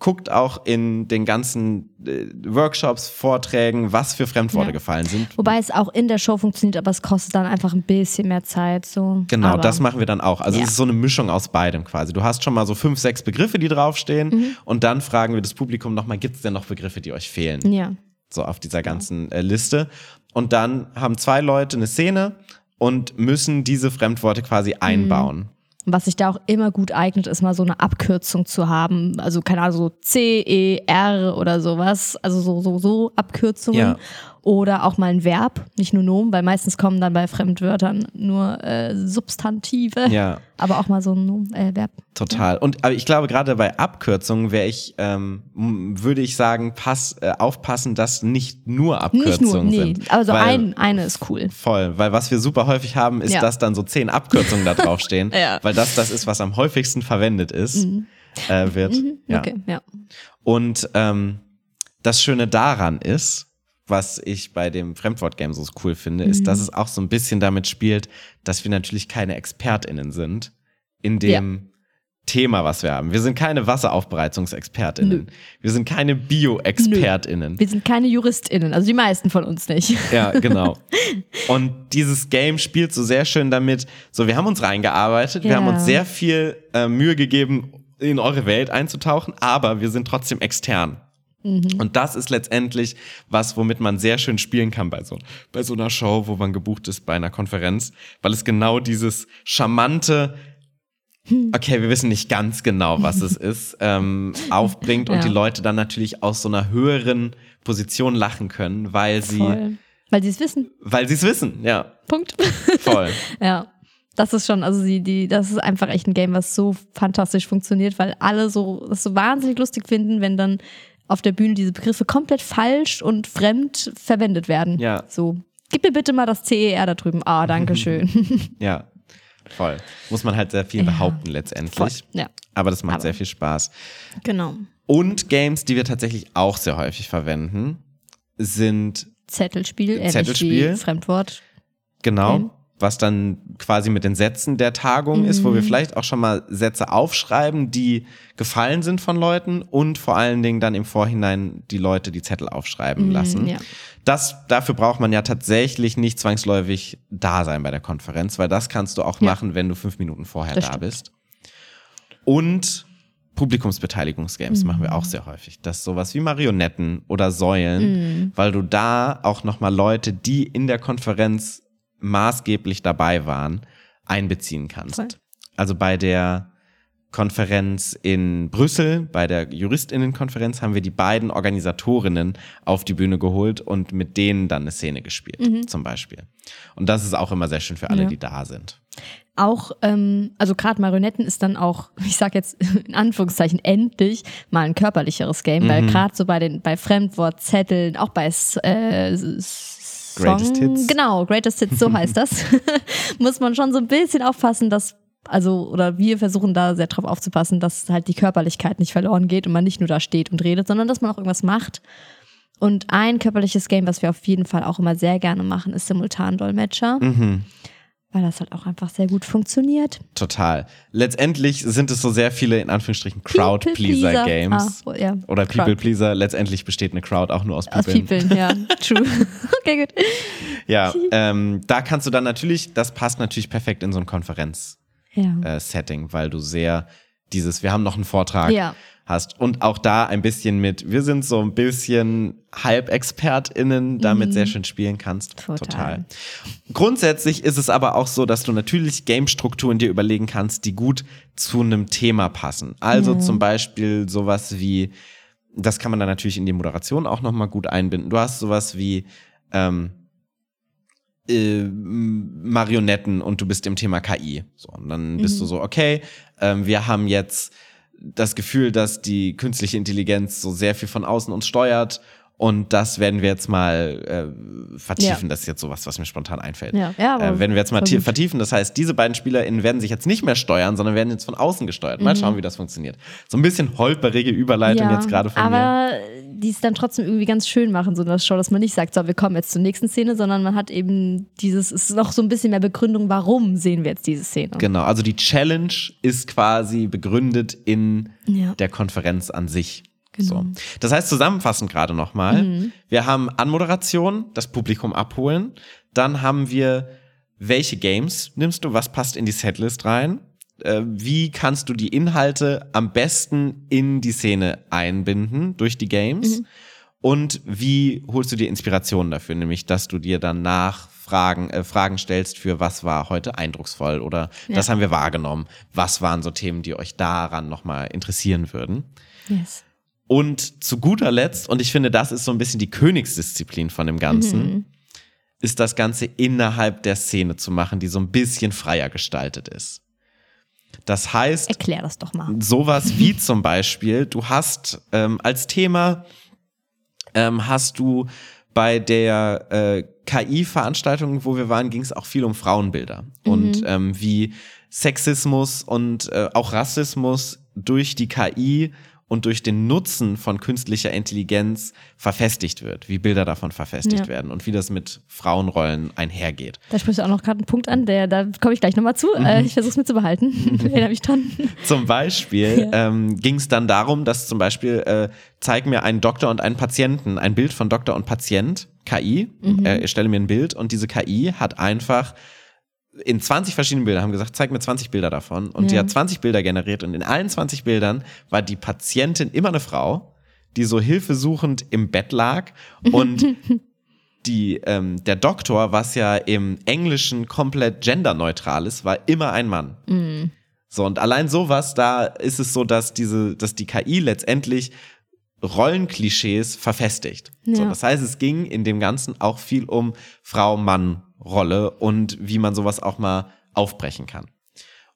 guckt auch in den ganzen äh, Workshops, Vorträgen, was für Fremdworte Ja. gefallen sind. Wobei es auch in der Show funktioniert, aber es kostet dann einfach ein bisschen mehr Zeit. So. Genau, aber, das machen wir dann auch. Also Ja. es ist so eine Mischung aus beidem quasi. Du hast schon mal so fünf, sechs Begriffe, die draufstehen Mhm. und dann fragen wir das Publikum nochmal, gibt es denn noch Begriffe, die euch fehlen? Ja. so auf dieser ganzen äh, Liste. Und dann haben zwei Leute eine Szene und müssen diese Fremdworte quasi Mhm. Was sich da auch immer gut eignet, ist mal so eine Abkürzung zu haben. Also keine Ahnung, so C, E, R oder sowas. Also so, so, so Abkürzungen. Ja. Oder auch mal ein Verb, nicht nur Nomen, weil meistens kommen dann bei Fremdwörtern nur äh, Substantive. Ja. Aber auch mal so ein Nomen, äh, Verb. Total. Und aber ich glaube, gerade bei Abkürzungen wäre ich, ähm, würde ich sagen, pass, äh, aufpassen, dass nicht nur Abkürzungen Nicht nur, nee. sind. Aber so Weil- ein, eine ist cool. Voll, weil was wir super häufig haben, ist, Ja. dass dann so zehn Abkürzungen da draufstehen, [LAUGHS] Ja. weil das das ist, was am häufigsten verwendet ist, äh, wird. Ja. Okay, ja. Und ähm, das Schöne daran ist, was ich bei dem Fremdwort-Game so cool finde, ist, dass es auch so ein bisschen damit spielt, dass wir natürlich keine ExpertInnen sind in dem Thema, was wir haben. Wir sind keine Wasseraufbereitungsexpertinnen. Nö. Wir sind keine Bio-ExpertInnen. Wir sind keine JuristInnen, also die meisten von uns nicht. Ja, genau. [LAUGHS] Und dieses Game spielt so sehr schön damit, so wir haben uns reingearbeitet, wir Ja. haben uns sehr viel äh, Mühe gegeben, in eure Welt einzutauchen, aber wir sind trotzdem extern. Und das ist letztendlich was, womit man sehr schön spielen kann bei so, bei so einer Show, wo man gebucht ist, bei einer Konferenz, weil es genau dieses charmante, okay, wir wissen nicht ganz genau, was es [LAUGHS] ist, ähm, aufbringt und Ja. die Leute dann natürlich aus so einer höheren Position lachen können, weil sie, Voll. Weil sie es wissen. weil sie es wissen, ja, Punkt. [LAUGHS] voll. [LAUGHS] ja. Das ist schon, also sie, die, das ist einfach echt ein Game, was so fantastisch funktioniert, weil alle so, das so wahnsinnig lustig finden, wenn dann auf der Bühne diese Begriffe komplett falsch und fremd verwendet werden. Ja. So, gib mir bitte mal das CER da drüben. Ah, danke schön. [LAUGHS] Ja, voll. Muss man halt sehr viel Ja. behaupten letztendlich. Voll. Ja, Aber das macht Aber- sehr viel Spaß. genau. Und Games, die wir tatsächlich auch sehr häufig verwenden, sind Zettelspiel, ähnlich Zettelspiel. Fremdwort. genau, Okay. Was dann quasi mit den Sätzen der Tagung ist, Mhm. wo wir vielleicht auch schon mal Sätze aufschreiben, die gefallen sind von Leuten und vor allen Dingen dann im Vorhinein die Leute die Zettel aufschreiben lassen. Mhm, ja. Das, dafür braucht man ja tatsächlich nicht zwangsläufig da sein bei der Konferenz, weil das kannst du auch Ja. machen, wenn du fünf Minuten vorher Das da stimmt. bist. Und Publikumsbeteiligungsgames machen wir auch sehr häufig. Das ist sowas wie Marionetten oder Säulen, weil du da auch nochmal Leute, die in der Konferenz maßgeblich dabei waren, einbeziehen kannst. Voll. Also bei der Konferenz in Brüssel, bei der Juristinnenkonferenz, haben wir die beiden Organisatorinnen auf die Bühne geholt und mit denen dann eine Szene gespielt, zum Beispiel. Und das ist auch immer sehr schön für alle, Ja. die da sind. Auch, ähm, also gerade Marionetten ist dann auch, [LAUGHS] ich sag jetzt in Anführungszeichen endlich mal ein körperlicheres Game, weil gerade so bei den bei Fremdwortzetteln, auch bei äh, Song, Greatest Hits. genau Greatest Hits, so heißt das, [LAUGHS] muss man schon so ein bisschen aufpassen, dass also oder wir versuchen da sehr drauf aufzupassen, dass halt die Körperlichkeit nicht verloren geht und man nicht nur da steht und redet, sondern dass man auch irgendwas macht. Und ein körperliches Game, was wir auf jeden Fall auch immer sehr gerne machen, ist Simultandolmetscher Mhm. Weil das halt auch einfach sehr gut funktioniert. Total. Letztendlich sind es so sehr viele, in Anführungsstrichen, Crowd-Pleaser-Games. Ah, ja. Oder People-Pleaser. Letztendlich besteht eine Crowd auch nur aus Aus People. People, ja. [LAUGHS] True. [LAUGHS] okay, gut. Ja, ähm, da kannst du dann natürlich, das passt natürlich perfekt in so ein Konferenz-Setting, Ja. weil du sehr dieses, wir haben noch einen Vortrag Ja. Hast. Und auch da ein bisschen mit, wir sind so ein bisschen HalbexpertInnen, damit sehr schön spielen kannst. Mhm. Total. Grundsätzlich ist es aber auch so, dass du natürlich Game-Strukturen dir überlegen kannst, die gut zu einem Thema passen. Also zum Beispiel sowas wie, das kann man dann natürlich in die Moderation auch nochmal gut einbinden. Du hast sowas wie ähm, äh, Marionetten und du bist im Thema KI. So, und dann bist du so, okay, ähm, wir haben jetzt das Gefühl, dass die künstliche Intelligenz so sehr viel von außen uns steuert und das werden wir jetzt mal äh, vertiefen. Ja. Das ist jetzt sowas, was mir spontan einfällt. Ja, ja, äh, werden wir jetzt mal vertiefen. Das heißt, diese beiden SpielerInnen werden sich jetzt nicht mehr steuern, sondern werden jetzt von außen gesteuert. Mhm. Mal schauen, wie das funktioniert. So ein bisschen holperige Überleitung jetzt gerade von mir. aber die es dann trotzdem irgendwie ganz schön machen, so in der Show, dass man nicht sagt, so, wir kommen jetzt zur nächsten Szene, sondern man hat eben dieses, es ist noch so ein bisschen mehr Begründung, warum sehen wir jetzt diese Szene. Genau, also die Challenge ist quasi begründet in Ja. der Konferenz an sich. Genau. So. Das heißt, zusammenfassend gerade nochmal, wir haben Anmoderation, das Publikum abholen, dann haben wir, welche Games nimmst du, was passt in die Setlist rein, äh, wie kannst du die Inhalte am besten in die Szene einbinden durch die Games und wie holst du dir Inspiration dafür, nämlich dass du dir danach Fragen, äh, Fragen stellst für was war heute eindrucksvoll oder Ja. das haben wir wahrgenommen, was waren so Themen, die euch daran nochmal interessieren würden. Yes. Und zu guter Letzt, und ich finde, das ist so ein bisschen die Königsdisziplin von dem Ganzen, ist das Ganze innerhalb der Szene zu machen, die so ein bisschen freier gestaltet ist. Das heißt, Erklär das doch mal. sowas wie [LAUGHS] zum Beispiel, du hast ähm, als Thema, ähm, hast du bei der äh, KI-Veranstaltung, wo wir waren, ging es auch viel um Frauenbilder und ähm, wie Sexismus und äh, auch Rassismus durch die KI und durch den Nutzen von künstlicher Intelligenz verfestigt wird, wie Bilder davon verfestigt Ja. werden und wie das mit Frauenrollen einhergeht. Da sprichst du auch noch gerade einen Punkt an, der, da komme ich gleich nochmal zu. Mhm. Äh, ich versuche es mir zu behalten. [LAUGHS] [LAUGHS] Erinnere mich dran. Zum Beispiel Ja. ähm, ging es dann darum, dass zum Beispiel äh, zeig mir einen Doktor und einen Patienten, ein Bild von Doktor und Patient, KI, Mhm. äh, ich stelle mir ein Bild und diese KI hat einfach in 20 verschiedenen Bildern, haben gesagt, zeig mir 20 Bilder davon und die Ja. hat 20 Bilder generiert und in allen 20 Bildern war die Patientin immer eine Frau, die so hilfesuchend im Bett lag und [LAUGHS] die, ähm, der Doktor, was ja im Englischen komplett genderneutral ist, war immer ein Mann. Mhm. So, und allein sowas, da ist es so, dass diese, dass die KI letztendlich Rollenklischees verfestigt. So, Ja. das heißt, es ging in dem Ganzen auch viel um Frau-Mann-Rolle und wie man sowas auch mal aufbrechen kann.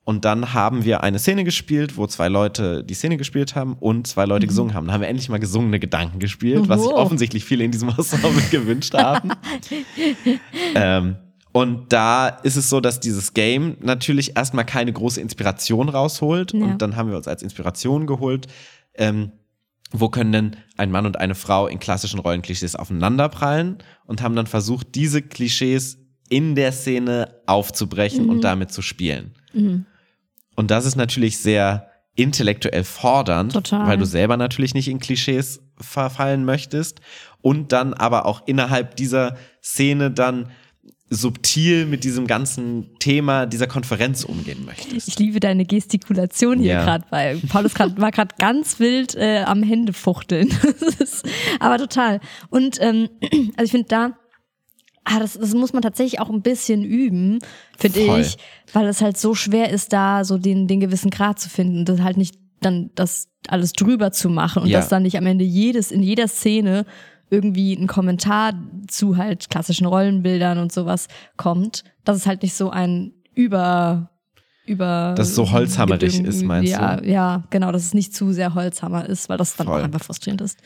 Und dann haben wir eine Szene gespielt, wo zwei Leute die Szene gespielt haben und zwei Leute gesungen haben. Dann haben wir endlich mal gesungene Gedanken gespielt, was sich Wow. offensichtlich viele in diesem [LAUGHS] Ensemble gewünscht haben. [LAUGHS] ähm, und da ist es so, dass dieses Game natürlich erstmal keine große Inspiration rausholt. Ja. Und dann haben wir uns als Inspiration geholt, ähm, wo können denn ein Mann und eine Frau in klassischen Rollenklischees aufeinanderprallen und haben dann versucht, diese Klischees in der Szene aufzubrechen und damit zu spielen. Mhm. Und das ist natürlich sehr intellektuell fordernd, Total. weil du selber natürlich nicht in Klischees verfallen möchtest und dann aber auch innerhalb dieser Szene dann subtil mit diesem ganzen Thema dieser Konferenz umgehen möchtest. Ich liebe deine Gestikulation hier Ja. gerade, weil Paulus grad, war gerade ganz wild äh, am Händefuchteln. [LAUGHS] Aber total. Und ähm, [CLEARS THROAT] also ich finde da, ah, das, das muss man tatsächlich auch ein bisschen üben, finde ich, weil es halt so schwer ist, da so den, den gewissen Grad zu finden. Das halt nicht dann das alles drüber zu machen und Ja. dass dann nicht am Ende jedes, in jeder Szene irgendwie ein Kommentar zu halt klassischen Rollenbildern und sowas kommt, dass es halt nicht so ein über über Dass es so holzhammerig ist, meinst ja, du? Ja, genau, dass es nicht zu sehr Holzhammer ist, weil das dann Voll. auch einfach frustrierend ist.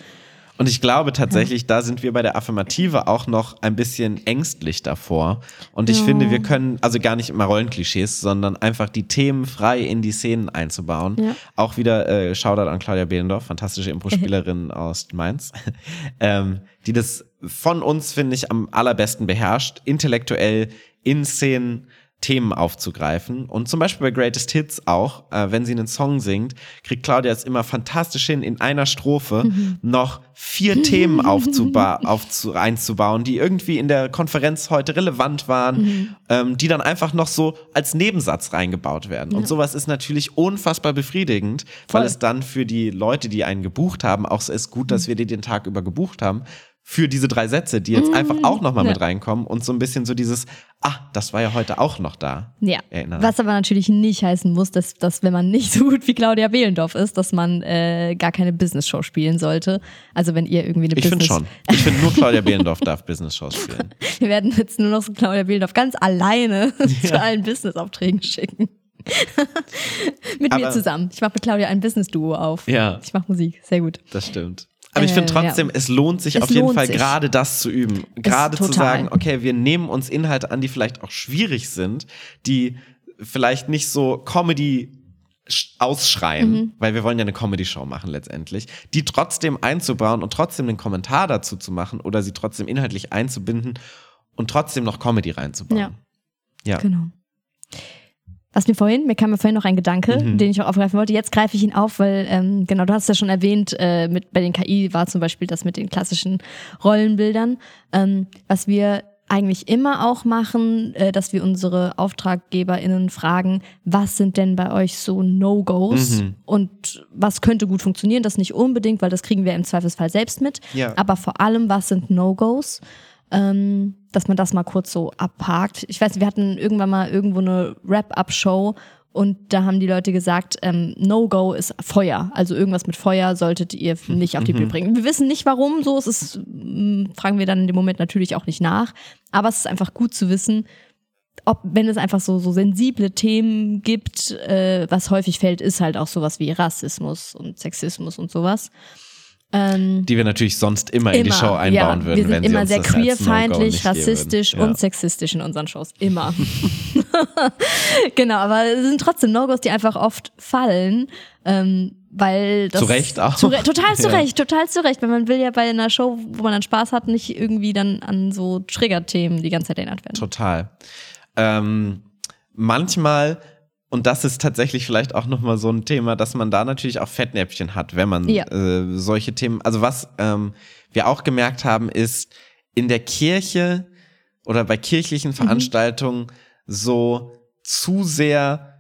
Und ich glaube tatsächlich, da sind wir bei der Affirmative auch noch ein bisschen ängstlich davor. Und ich Ja. finde, wir können also gar nicht immer Rollenklischees, sondern einfach die Themen frei in die Szenen einzubauen. Ja. Auch wieder äh, Shoutout an Claudia Behlendorf, fantastische Impro-Spielerin [LAUGHS] aus Mainz, [LAUGHS] ähm, die das von uns, finde ich, am allerbesten beherrscht, intellektuell in Szenen Themen aufzugreifen. Und zum Beispiel bei Greatest Hits auch, äh, wenn sie einen Song singt, kriegt Claudia es immer fantastisch hin, in einer Strophe noch vier [LAUGHS] Themen aufzuba aufzu einzubauen, die irgendwie in der Konferenz heute relevant waren, ähm, die dann einfach noch so als Nebensatz reingebaut werden. Und sowas ist natürlich unfassbar befriedigend, weil Voll. es dann für die Leute, die einen gebucht haben, auch so ist gut, dass wir die den Tag über gebucht haben, für diese drei Sätze, die jetzt einfach auch nochmal Ja. mit reinkommen und so ein bisschen so dieses, ah, das war ja heute auch noch da. Ja, Erinnern. was aber natürlich nicht heißen muss, dass, dass wenn man nicht so gut wie Claudia Behlendorf ist, dass man äh, gar keine Business-Show spielen sollte. Also wenn ihr irgendwie eine Ich finde Business... schon. Ich finde nur Claudia Behlendorf darf Business-Shows [LAUGHS] spielen. Wir werden jetzt nur noch so Claudia Behlendorf ganz alleine [LAUGHS] zu allen Business-Aufträgen schicken. [LAUGHS] mit mir Aber- zusammen. Ich mache mit Claudia ein Business-Duo auf. Ja. Ich mache Musik. Sehr gut. Das stimmt. Aber ich finde Äh, trotzdem, ja. es lohnt sich Es auf jeden Fall sich. gerade das zu üben. Gerade zu sagen, okay, wir nehmen uns Inhalte an, die vielleicht auch schwierig sind, die vielleicht nicht so Comedy sch- ausschreien, Mhm. weil wir wollen ja eine Comedy-Show machen letztendlich, die trotzdem einzubauen und trotzdem einen Kommentar dazu zu machen oder sie trotzdem inhaltlich einzubinden und trotzdem noch Comedy reinzubauen. Ja. Ja. Genau. Was mir vorhin, mir kam mir vorhin noch ein Gedanke, Mhm. den ich auch aufgreifen wollte. Jetzt greife ich ihn auf, weil, ähm, genau, du hast ja schon erwähnt, äh, mit, bei den KI war zum Beispiel das mit den klassischen Rollenbildern. Ähm, was wir eigentlich immer auch machen, äh, dass wir unsere AuftraggeberInnen fragen, was sind denn bei euch so No-Gos Mhm. und was könnte gut funktionieren? Das nicht unbedingt, weil das kriegen wir im Zweifelsfall selbst mit. Ja. Aber vor allem, was sind No-Gos? Ähm, dass man das mal kurz so abhakt. Ich weiß, wir hatten irgendwann mal irgendwo eine Wrap-Up-Show und da haben die Leute gesagt, ähm, No-Go ist Feuer. Also irgendwas mit Feuer solltet ihr nicht auf die Bühne bringen. Wir wissen nicht warum so, es ist, mh, fragen wir dann in dem Moment natürlich auch nicht nach. Aber es ist einfach gut zu wissen, ob, wenn es einfach so, so sensible Themen gibt, äh, was häufig fällt, ist halt auch sowas wie Rassismus und Sexismus und sowas. Ähm, Die wir natürlich sonst immer, in die Show einbauen ja, würden, Wir sind wenn sie immer uns sehr queerfeindlich, geben rassistisch. Ja. und sexistisch in unseren Shows. Immer. [LAUGHS] genau, aber es sind trotzdem No-Gos, die einfach oft fallen. Ähm, weil das Zu Recht auch. Zu total [LAUGHS] zu Ja. Recht, total zu Recht, weil man will ja bei einer Show, wo man dann Spaß hat, nicht irgendwie dann an so Trigger-Themen die ganze Zeit erinnert werden. Total. Ähm, manchmal, und das ist tatsächlich vielleicht auch nochmal so ein Thema, dass man da natürlich auch Fettnäpfchen hat, wenn man Ja. äh, solche Themen, also was ähm, wir auch gemerkt haben, ist in der Kirche oder bei Mhm. kirchlichen Veranstaltungen so zu sehr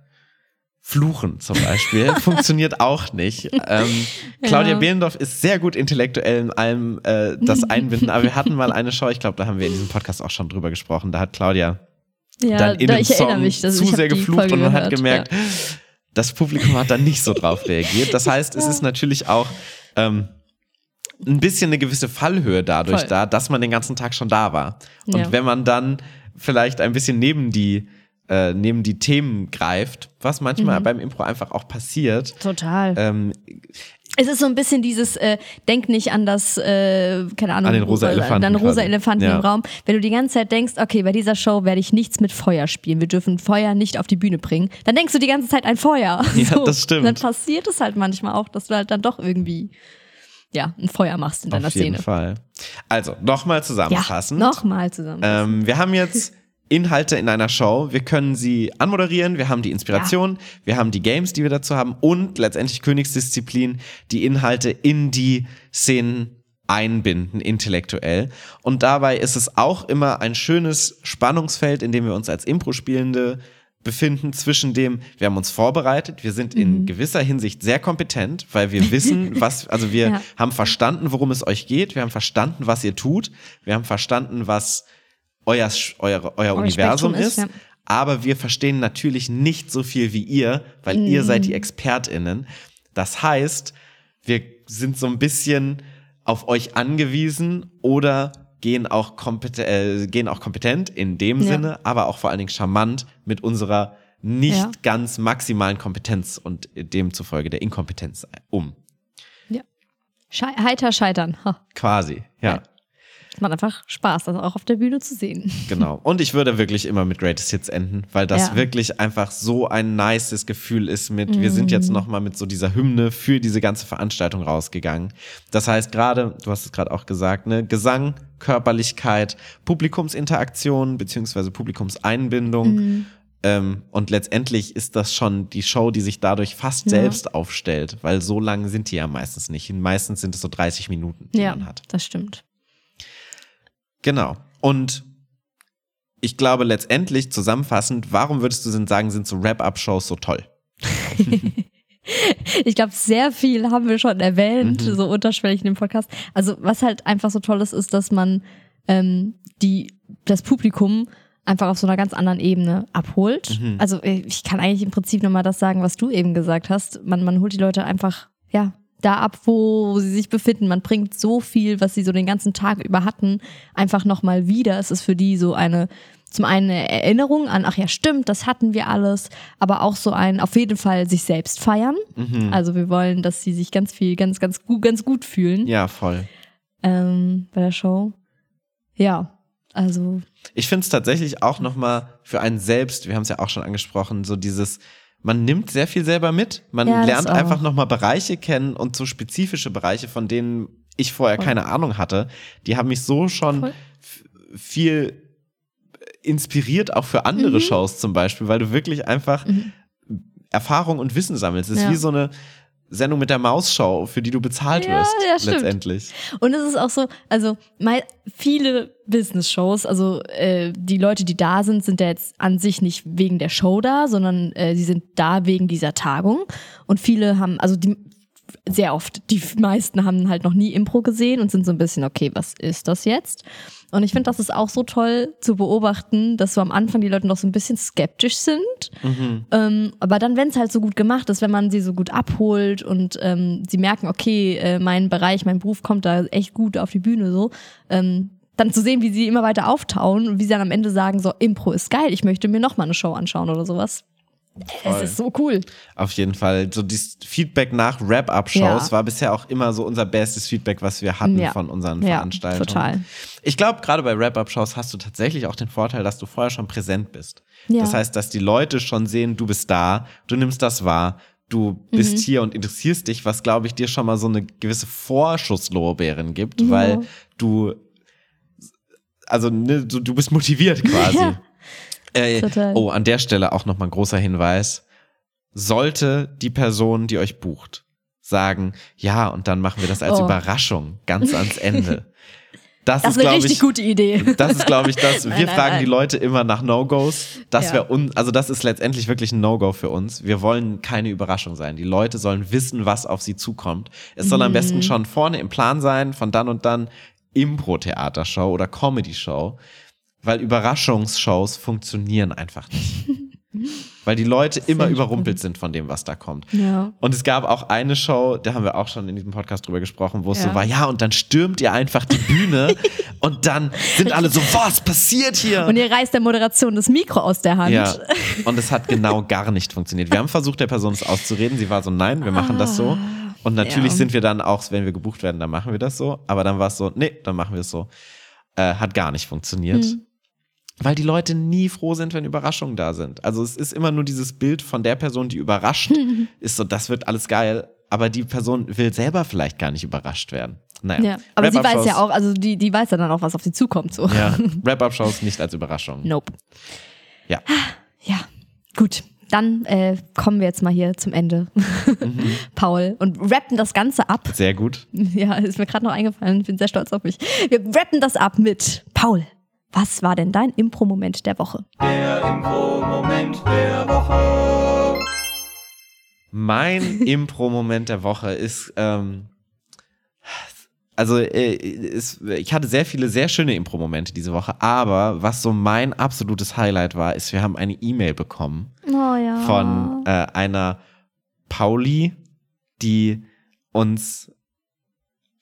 Fluchen zum Beispiel [LAUGHS] funktioniert auch nicht. Ähm, [LAUGHS] Claudia Ja. Behlendorf ist sehr gut intellektuell in allem äh, das Einbinden, aber wir hatten mal eine Show, ich glaube, da haben wir in diesem Podcast auch schon drüber gesprochen, da hat Claudia Ja, dann in da, erinnere Song mich, dass zu sehr geflucht und man hat gemerkt, Ja. das Publikum hat dann nicht so drauf reagiert. Das heißt, es ist natürlich auch ähm, ein bisschen eine gewisse Fallhöhe dadurch Voll. da, dass man den ganzen Tag schon da war. Und Ja. wenn man dann vielleicht ein bisschen neben die äh, neben die Themen greift, was manchmal Mhm. beim Impro einfach auch passiert. Total. Ähm, Es ist so ein bisschen dieses, äh, denk nicht an das, äh, keine Ahnung, An den rosa Elefanten an den rosa. Elefanten Ja. im Raum. Wenn du die ganze Zeit denkst, okay, bei dieser Show werde ich nichts mit Feuer spielen, wir dürfen Feuer nicht auf die Bühne bringen, dann denkst du die ganze Zeit ein Feuer. [LAUGHS] Ja, [LAUGHS] das stimmt. Dann passiert es halt manchmal auch, dass du halt dann doch irgendwie, ja, ein Feuer machst in deiner auf jeden Szene. Fall. Also, nochmal Ja, zusammenfassend. nochmal zusammen. Ähm, wir haben jetzt Inhalte in einer Show. Wir können sie anmoderieren. Wir haben die Inspiration. Wir haben die Games, die wir dazu haben. Und letztendlich Königsdisziplin, die Inhalte in die Szenen einbinden, intellektuell. Und dabei ist es auch immer ein schönes Spannungsfeld, in dem wir uns als Impro-Spielende befinden zwischen dem, wir haben uns vorbereitet, wir sind Mhm. in gewisser Hinsicht sehr kompetent, weil wir [LAUGHS] wissen, was, also wir Ja. haben verstanden, worum es euch geht, wir haben verstanden, was ihr tut, wir haben verstanden, was euer, euer, euer Universum Spektrum ist, ist, ja. aber wir verstehen natürlich nicht so viel wie ihr, weil ihr seid Mhm. die ExpertInnen. Das heißt, wir sind so ein bisschen auf euch angewiesen oder gehen auch, kompet äh, gehen auch kompetent in dem Ja. Sinne, aber auch vor allen Dingen charmant mit unserer nicht Ja. ganz maximalen Kompetenz und demzufolge der Inkompetenz um. Schei heiter scheitern. Ha. Quasi, ja. Ja. Es macht einfach Spaß, das auch auf der Bühne zu sehen. Genau. Und ich würde wirklich immer mit Greatest Hits enden, weil das Ja. wirklich einfach so ein nices Gefühl ist mit, wir sind jetzt nochmal mit so dieser Hymne für diese ganze Veranstaltung rausgegangen. Das heißt gerade, du hast es gerade auch gesagt, ne, Gesang, Körperlichkeit, Publikumsinteraktion beziehungsweise Publikumseinbindung. Ähm, und letztendlich ist das schon die Show, die sich dadurch fast Ja. selbst aufstellt, weil so lang sind die ja meistens nicht. Meistens sind es so 30 Minuten, die Ja, man hat. das stimmt. Genau. Und ich glaube letztendlich zusammenfassend, warum würdest du denn sagen, sind so Wrap-Up-Shows so toll? [LAUGHS] Ich glaube, sehr viel haben wir schon erwähnt, Mhm. so unterschwellig in dem Podcast. Also, was halt einfach so toll ist, ist, dass man ähm, die, das Publikum einfach auf so einer ganz anderen Ebene abholt. Mhm. Also, ich kann eigentlich im Prinzip nochmal das sagen, was du eben gesagt hast. Man, man holt die Leute einfach, ja, da ab, wo sie sich befinden. Man bringt so viel, was sie so den ganzen Tag über hatten, einfach nochmal wieder. Es ist für die so eine, zum einen eine Erinnerung an, ach ja, stimmt, das hatten wir alles, aber auch so ein, auf jeden Fall sich selbst feiern. Mhm. Also wir wollen, dass sie sich ganz viel, ganz, ganz gut, ganz gut fühlen Ja, voll. ähm, bei der Show. Ja, also Ich finde es tatsächlich auch nochmal für einen selbst, wir haben es ja auch schon angesprochen, so dieses, man nimmt sehr viel selber mit. Man Ja, lernt einfach nochmal Bereiche kennen und so spezifische Bereiche, von denen ich vorher Voll. keine Ahnung hatte. Die haben mich so schon viel inspiriert, auch für andere Mhm. Shows zum Beispiel, weil du wirklich einfach Mhm. Erfahrung und Wissen sammelst. Es ist Ja. wie so eine Sendung mit der Maus-Show, für die du bezahlt Ja, wirst, ja, stimmt. letztendlich. Und es ist auch so, also mei- viele Business-Shows, also äh, die Leute, die da sind, sind ja jetzt an sich nicht wegen der Show da, sondern äh, sie sind da wegen dieser Tagung. Und viele haben, also die sehr oft, die meisten haben halt noch nie Impro gesehen und sind so ein bisschen, okay, was ist das jetzt? Und ich finde, das ist auch so toll zu beobachten, dass so am Anfang die Leute noch so ein bisschen skeptisch sind. Mhm. Ähm, aber dann, wenn es halt so gut gemacht ist, wenn man sie so gut abholt und ähm, sie merken, okay, äh, mein Bereich, mein Beruf kommt da echt gut auf die Bühne so, ähm, dann zu sehen, wie sie immer weiter auftauen und wie sie dann am Ende sagen, so, Impro ist geil, ich möchte mir noch mal eine Show anschauen oder sowas. Voll. Es ist so cool. Auf jeden Fall. So dieses Feedback nach Wrap-Up-Shows Ja. war bisher auch immer so unser bestes Feedback, was wir hatten Ja. von unseren Ja, Veranstaltungen. total. Ich glaube, gerade bei Wrap-Up-Shows hast du tatsächlich auch den Vorteil, dass du vorher schon präsent bist. Das heißt, dass die Leute schon sehen, du bist da, du nimmst das wahr, du bist hier und interessierst dich, was glaube ich dir schon mal so eine gewisse Vorschusslorbeeren gibt, weil du also ne, du, du bist motiviert quasi. Ja. Äh, oh, an der Stelle auch noch mal ein großer Hinweis. Sollte die Person, die euch bucht, sagen, ja, und dann machen wir das als Oh. Überraschung ganz ans Ende. [LAUGHS] Das, Das ist, eine richtig ich, gute Idee. das ist, glaube ich, das. [LAUGHS] Nein, wir nein, fragen nein. die Leute immer nach No-Gos. Das Ja. wäre un, also das ist letztendlich wirklich ein No-Go für uns. Wir wollen keine Überraschung sein. Die Leute sollen wissen, was auf sie zukommt. Es soll am Mhm. besten schon vorne im Plan sein, von dann und dann Impro-Theatershow oder Comedy-Show. Weil Überraschungsshows funktionieren einfach nicht. [LAUGHS] Weil die Leute immer Sehr überrumpelt sind von dem, was da kommt. Ja. Und es gab auch eine Show, da haben wir auch schon in diesem Podcast drüber gesprochen, wo es Ja. so war, ja, und dann stürmt ihr einfach die Bühne [LAUGHS] und dann sind alle so, was passiert hier? Und ihr reißt der Moderation das Mikro aus der Hand. ja, und es hat genau gar nicht funktioniert. Wir haben versucht, der Person es auszureden. Sie war so, nein, wir machen das so. Und natürlich sind wir dann auch, wenn wir gebucht werden, dann machen wir das so. Aber dann war es so, nee, dann machen wir es so. Äh, hat gar nicht funktioniert. Hm. Weil die Leute nie froh sind, wenn Überraschungen da sind. Also es ist immer nur dieses Bild von der Person, die überrascht, [LAUGHS] ist so, das wird alles geil. Aber die Person will selber vielleicht gar nicht überrascht werden. Naja. Ja. Aber sie weiß ja auch, also die, die weiß ja dann auch, was auf sie zukommt. So. Ja, [LAUGHS] Wrap-Up-Shows nicht als Überraschung. Nope. Ja. Ja, gut. Dann äh, kommen wir jetzt mal hier zum Ende, Mhm. [LAUGHS] Paul, und rappen das Ganze ab. Sehr gut. Ja, ist mir gerade noch eingefallen. Ich bin sehr stolz auf mich. Wir rappen das ab mit Paul. Was war denn dein Impro-Moment der Woche? Der Impro-Moment der Woche. Mein [LAUGHS] Impro-Moment der Woche ist, ähm, also äh, ist, ich hatte sehr viele sehr schöne Impro-Momente diese Woche, aber was so mein absolutes Highlight war, ist, wir haben eine E-Mail bekommen Oh ja. von äh, einer Pauli, die uns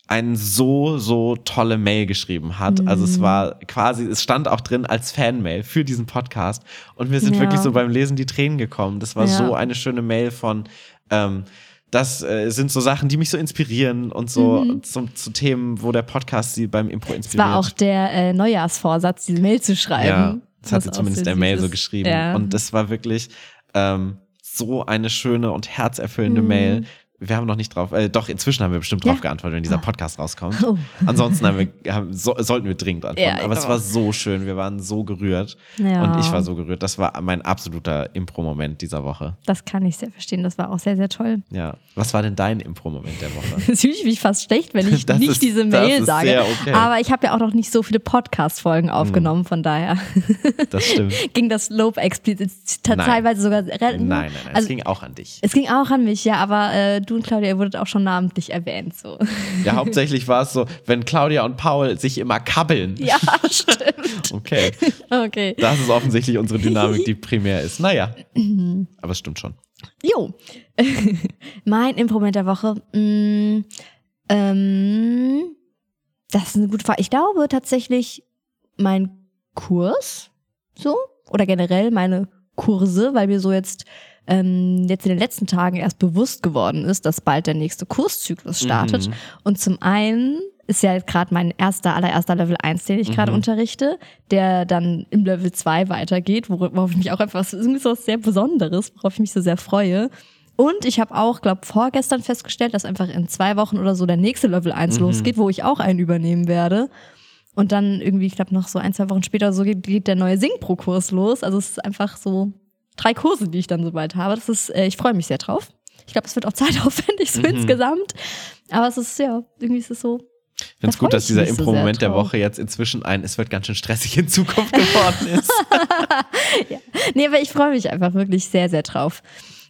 eine so, so tolle Mail geschrieben hat. Also es Mhm. war quasi, es stand auch drin als Fanmail für diesen Podcast. Und mir sind Ja. wirklich so beim Lesen die Tränen gekommen. Das war Ja. so eine schöne Mail von, ähm, das äh, sind so Sachen, die mich so inspirieren und so Mhm. zum, zu Themen, wo der Podcast sie beim Impro Es inspiriert. war auch der äh, Neujahrsvorsatz, diese Mail zu schreiben. Ja, das hat sie zumindest der Mail so geschrieben. Ja. Und das war wirklich ähm, so eine schöne und herzerfüllende Mhm. Mail. Wir haben noch nicht drauf, äh, doch, inzwischen haben wir bestimmt Ja. drauf geantwortet, wenn dieser Podcast rauskommt. Oh. Ansonsten haben wir, haben, so, sollten wir dringend antworten. Ja, Aber es genau. war so schön, wir waren so gerührt. Ja. Und ich war so gerührt. Das war mein absoluter Impro-Moment dieser Woche. Das kann ich sehr verstehen. Das war auch sehr, sehr toll. Ja. Was war denn dein Impro-Moment der Woche? [LAUGHS] Jetzt fühle ich mich fast schlecht, wenn ich [LAUGHS] nicht ist- diese Mail sage. okay. Aber ich habe ja auch noch nicht so viele Podcast-Folgen aufgenommen, Hm. von daher [LAUGHS] Das stimmt. ging das Lob explizit Nein. teilweise sogar. Nein, nein, nein. es Also, ging auch an dich. es ging auch an mich, ja, aber äh, du und Claudia, ihr wurdet auch schon namentlich erwähnt. So. Ja, hauptsächlich war es so, wenn Claudia und Paul sich immer kabbeln. Ja, stimmt. [LAUGHS] Okay. Okay. Das ist offensichtlich unsere Dynamik, die primär ist. Naja. Aber es stimmt schon. Jo. [LAUGHS] mein Improvement der Woche. Mm, ähm, das ist eine gute Frage. Ich glaube tatsächlich mein Kurs so oder generell meine Kurse, weil mir so jetzt ähm, jetzt in den letzten Tagen erst bewusst geworden ist, dass bald der nächste Kurszyklus startet. Mhm. Und zum einen ist ja gerade mein erster, allererster Level 1, den ich gerade Mhm. unterrichte, der dann im Level 2 weitergeht, wor- worauf ich mich auch einfach, irgendwie so was sehr Besonderes, worauf ich mich so sehr freue. Und ich habe auch, glaube vorgestern festgestellt, dass einfach in zwei Wochen oder so der nächste Level 1 Mhm. losgeht, wo ich auch einen übernehmen werde. Und dann irgendwie, ich glaube, noch so ein, zwei Wochen später so geht, geht der neue Sing-Pro-Kurs los. Also es ist einfach so drei Kurse, die ich dann so bald habe. Das ist, äh, ich freue mich sehr drauf. Ich glaube, es wird auch [LAUGHS] zeitaufwendig so Mhm. insgesamt. Aber es ist, ja, irgendwie ist es so. Ich finde es gut, dass dieser so Impro-Moment sehr der. Woche jetzt inzwischen ein, es wird ganz schön stressig in Zukunft geworden [LAUGHS] ist. Nee, aber ich freue mich einfach wirklich sehr, sehr drauf.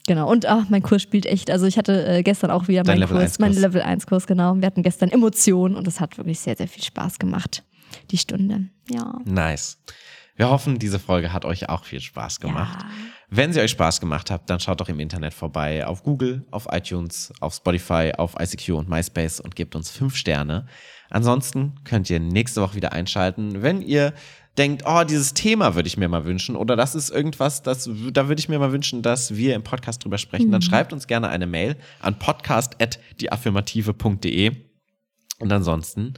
Genau. Und ach, mein Kurs spielt echt. Also ich hatte äh, gestern auch wieder meinen Level Kurs, 1 meinen Kurs. Level 1 Kurs, genau. Wir hatten gestern Emotionen und es hat wirklich sehr, sehr viel Spaß gemacht. Die Stunde. Ja. nice. Wir hoffen, diese Folge hat euch auch viel Spaß gemacht. Ja. Wenn sie euch Spaß gemacht hat, dann schaut doch im Internet vorbei auf Google, auf iTunes, auf Spotify, auf ICQ und MySpace und gebt uns fünf Sterne. Ansonsten könnt ihr nächste Woche wieder einschalten, wenn ihr denkt, oh, dieses Thema würde ich mir mal wünschen oder das ist irgendwas, das, da würde ich mir mal wünschen, dass wir im Podcast drüber sprechen, dann schreibt uns gerne eine Mail an podcast.deaffirmative.de und ansonsten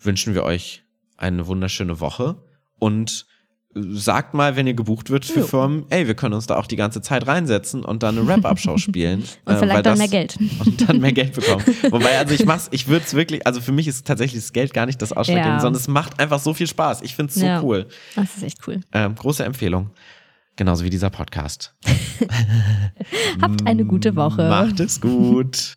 wünschen wir euch eine wunderschöne Woche und sagt mal, wenn ihr gebucht wird für Jo. Firmen, ey, wir können uns da auch die ganze Zeit reinsetzen und dann eine Rap-Up-Show [LAUGHS] spielen. Und äh, vielleicht weil dann das- mehr Geld. [LAUGHS] Und dann mehr Geld bekommen. Wobei, also ich mach's, ich würde es wirklich, also für mich ist tatsächlich das Geld gar nicht das Ausschlaggebende, Ja. sondern es macht einfach so viel Spaß. Ich find's so Ja. cool. Das ist echt cool. Ähm, große Empfehlung. Genauso wie dieser Podcast. [LAUGHS] Habt eine gute Woche. Macht es gut.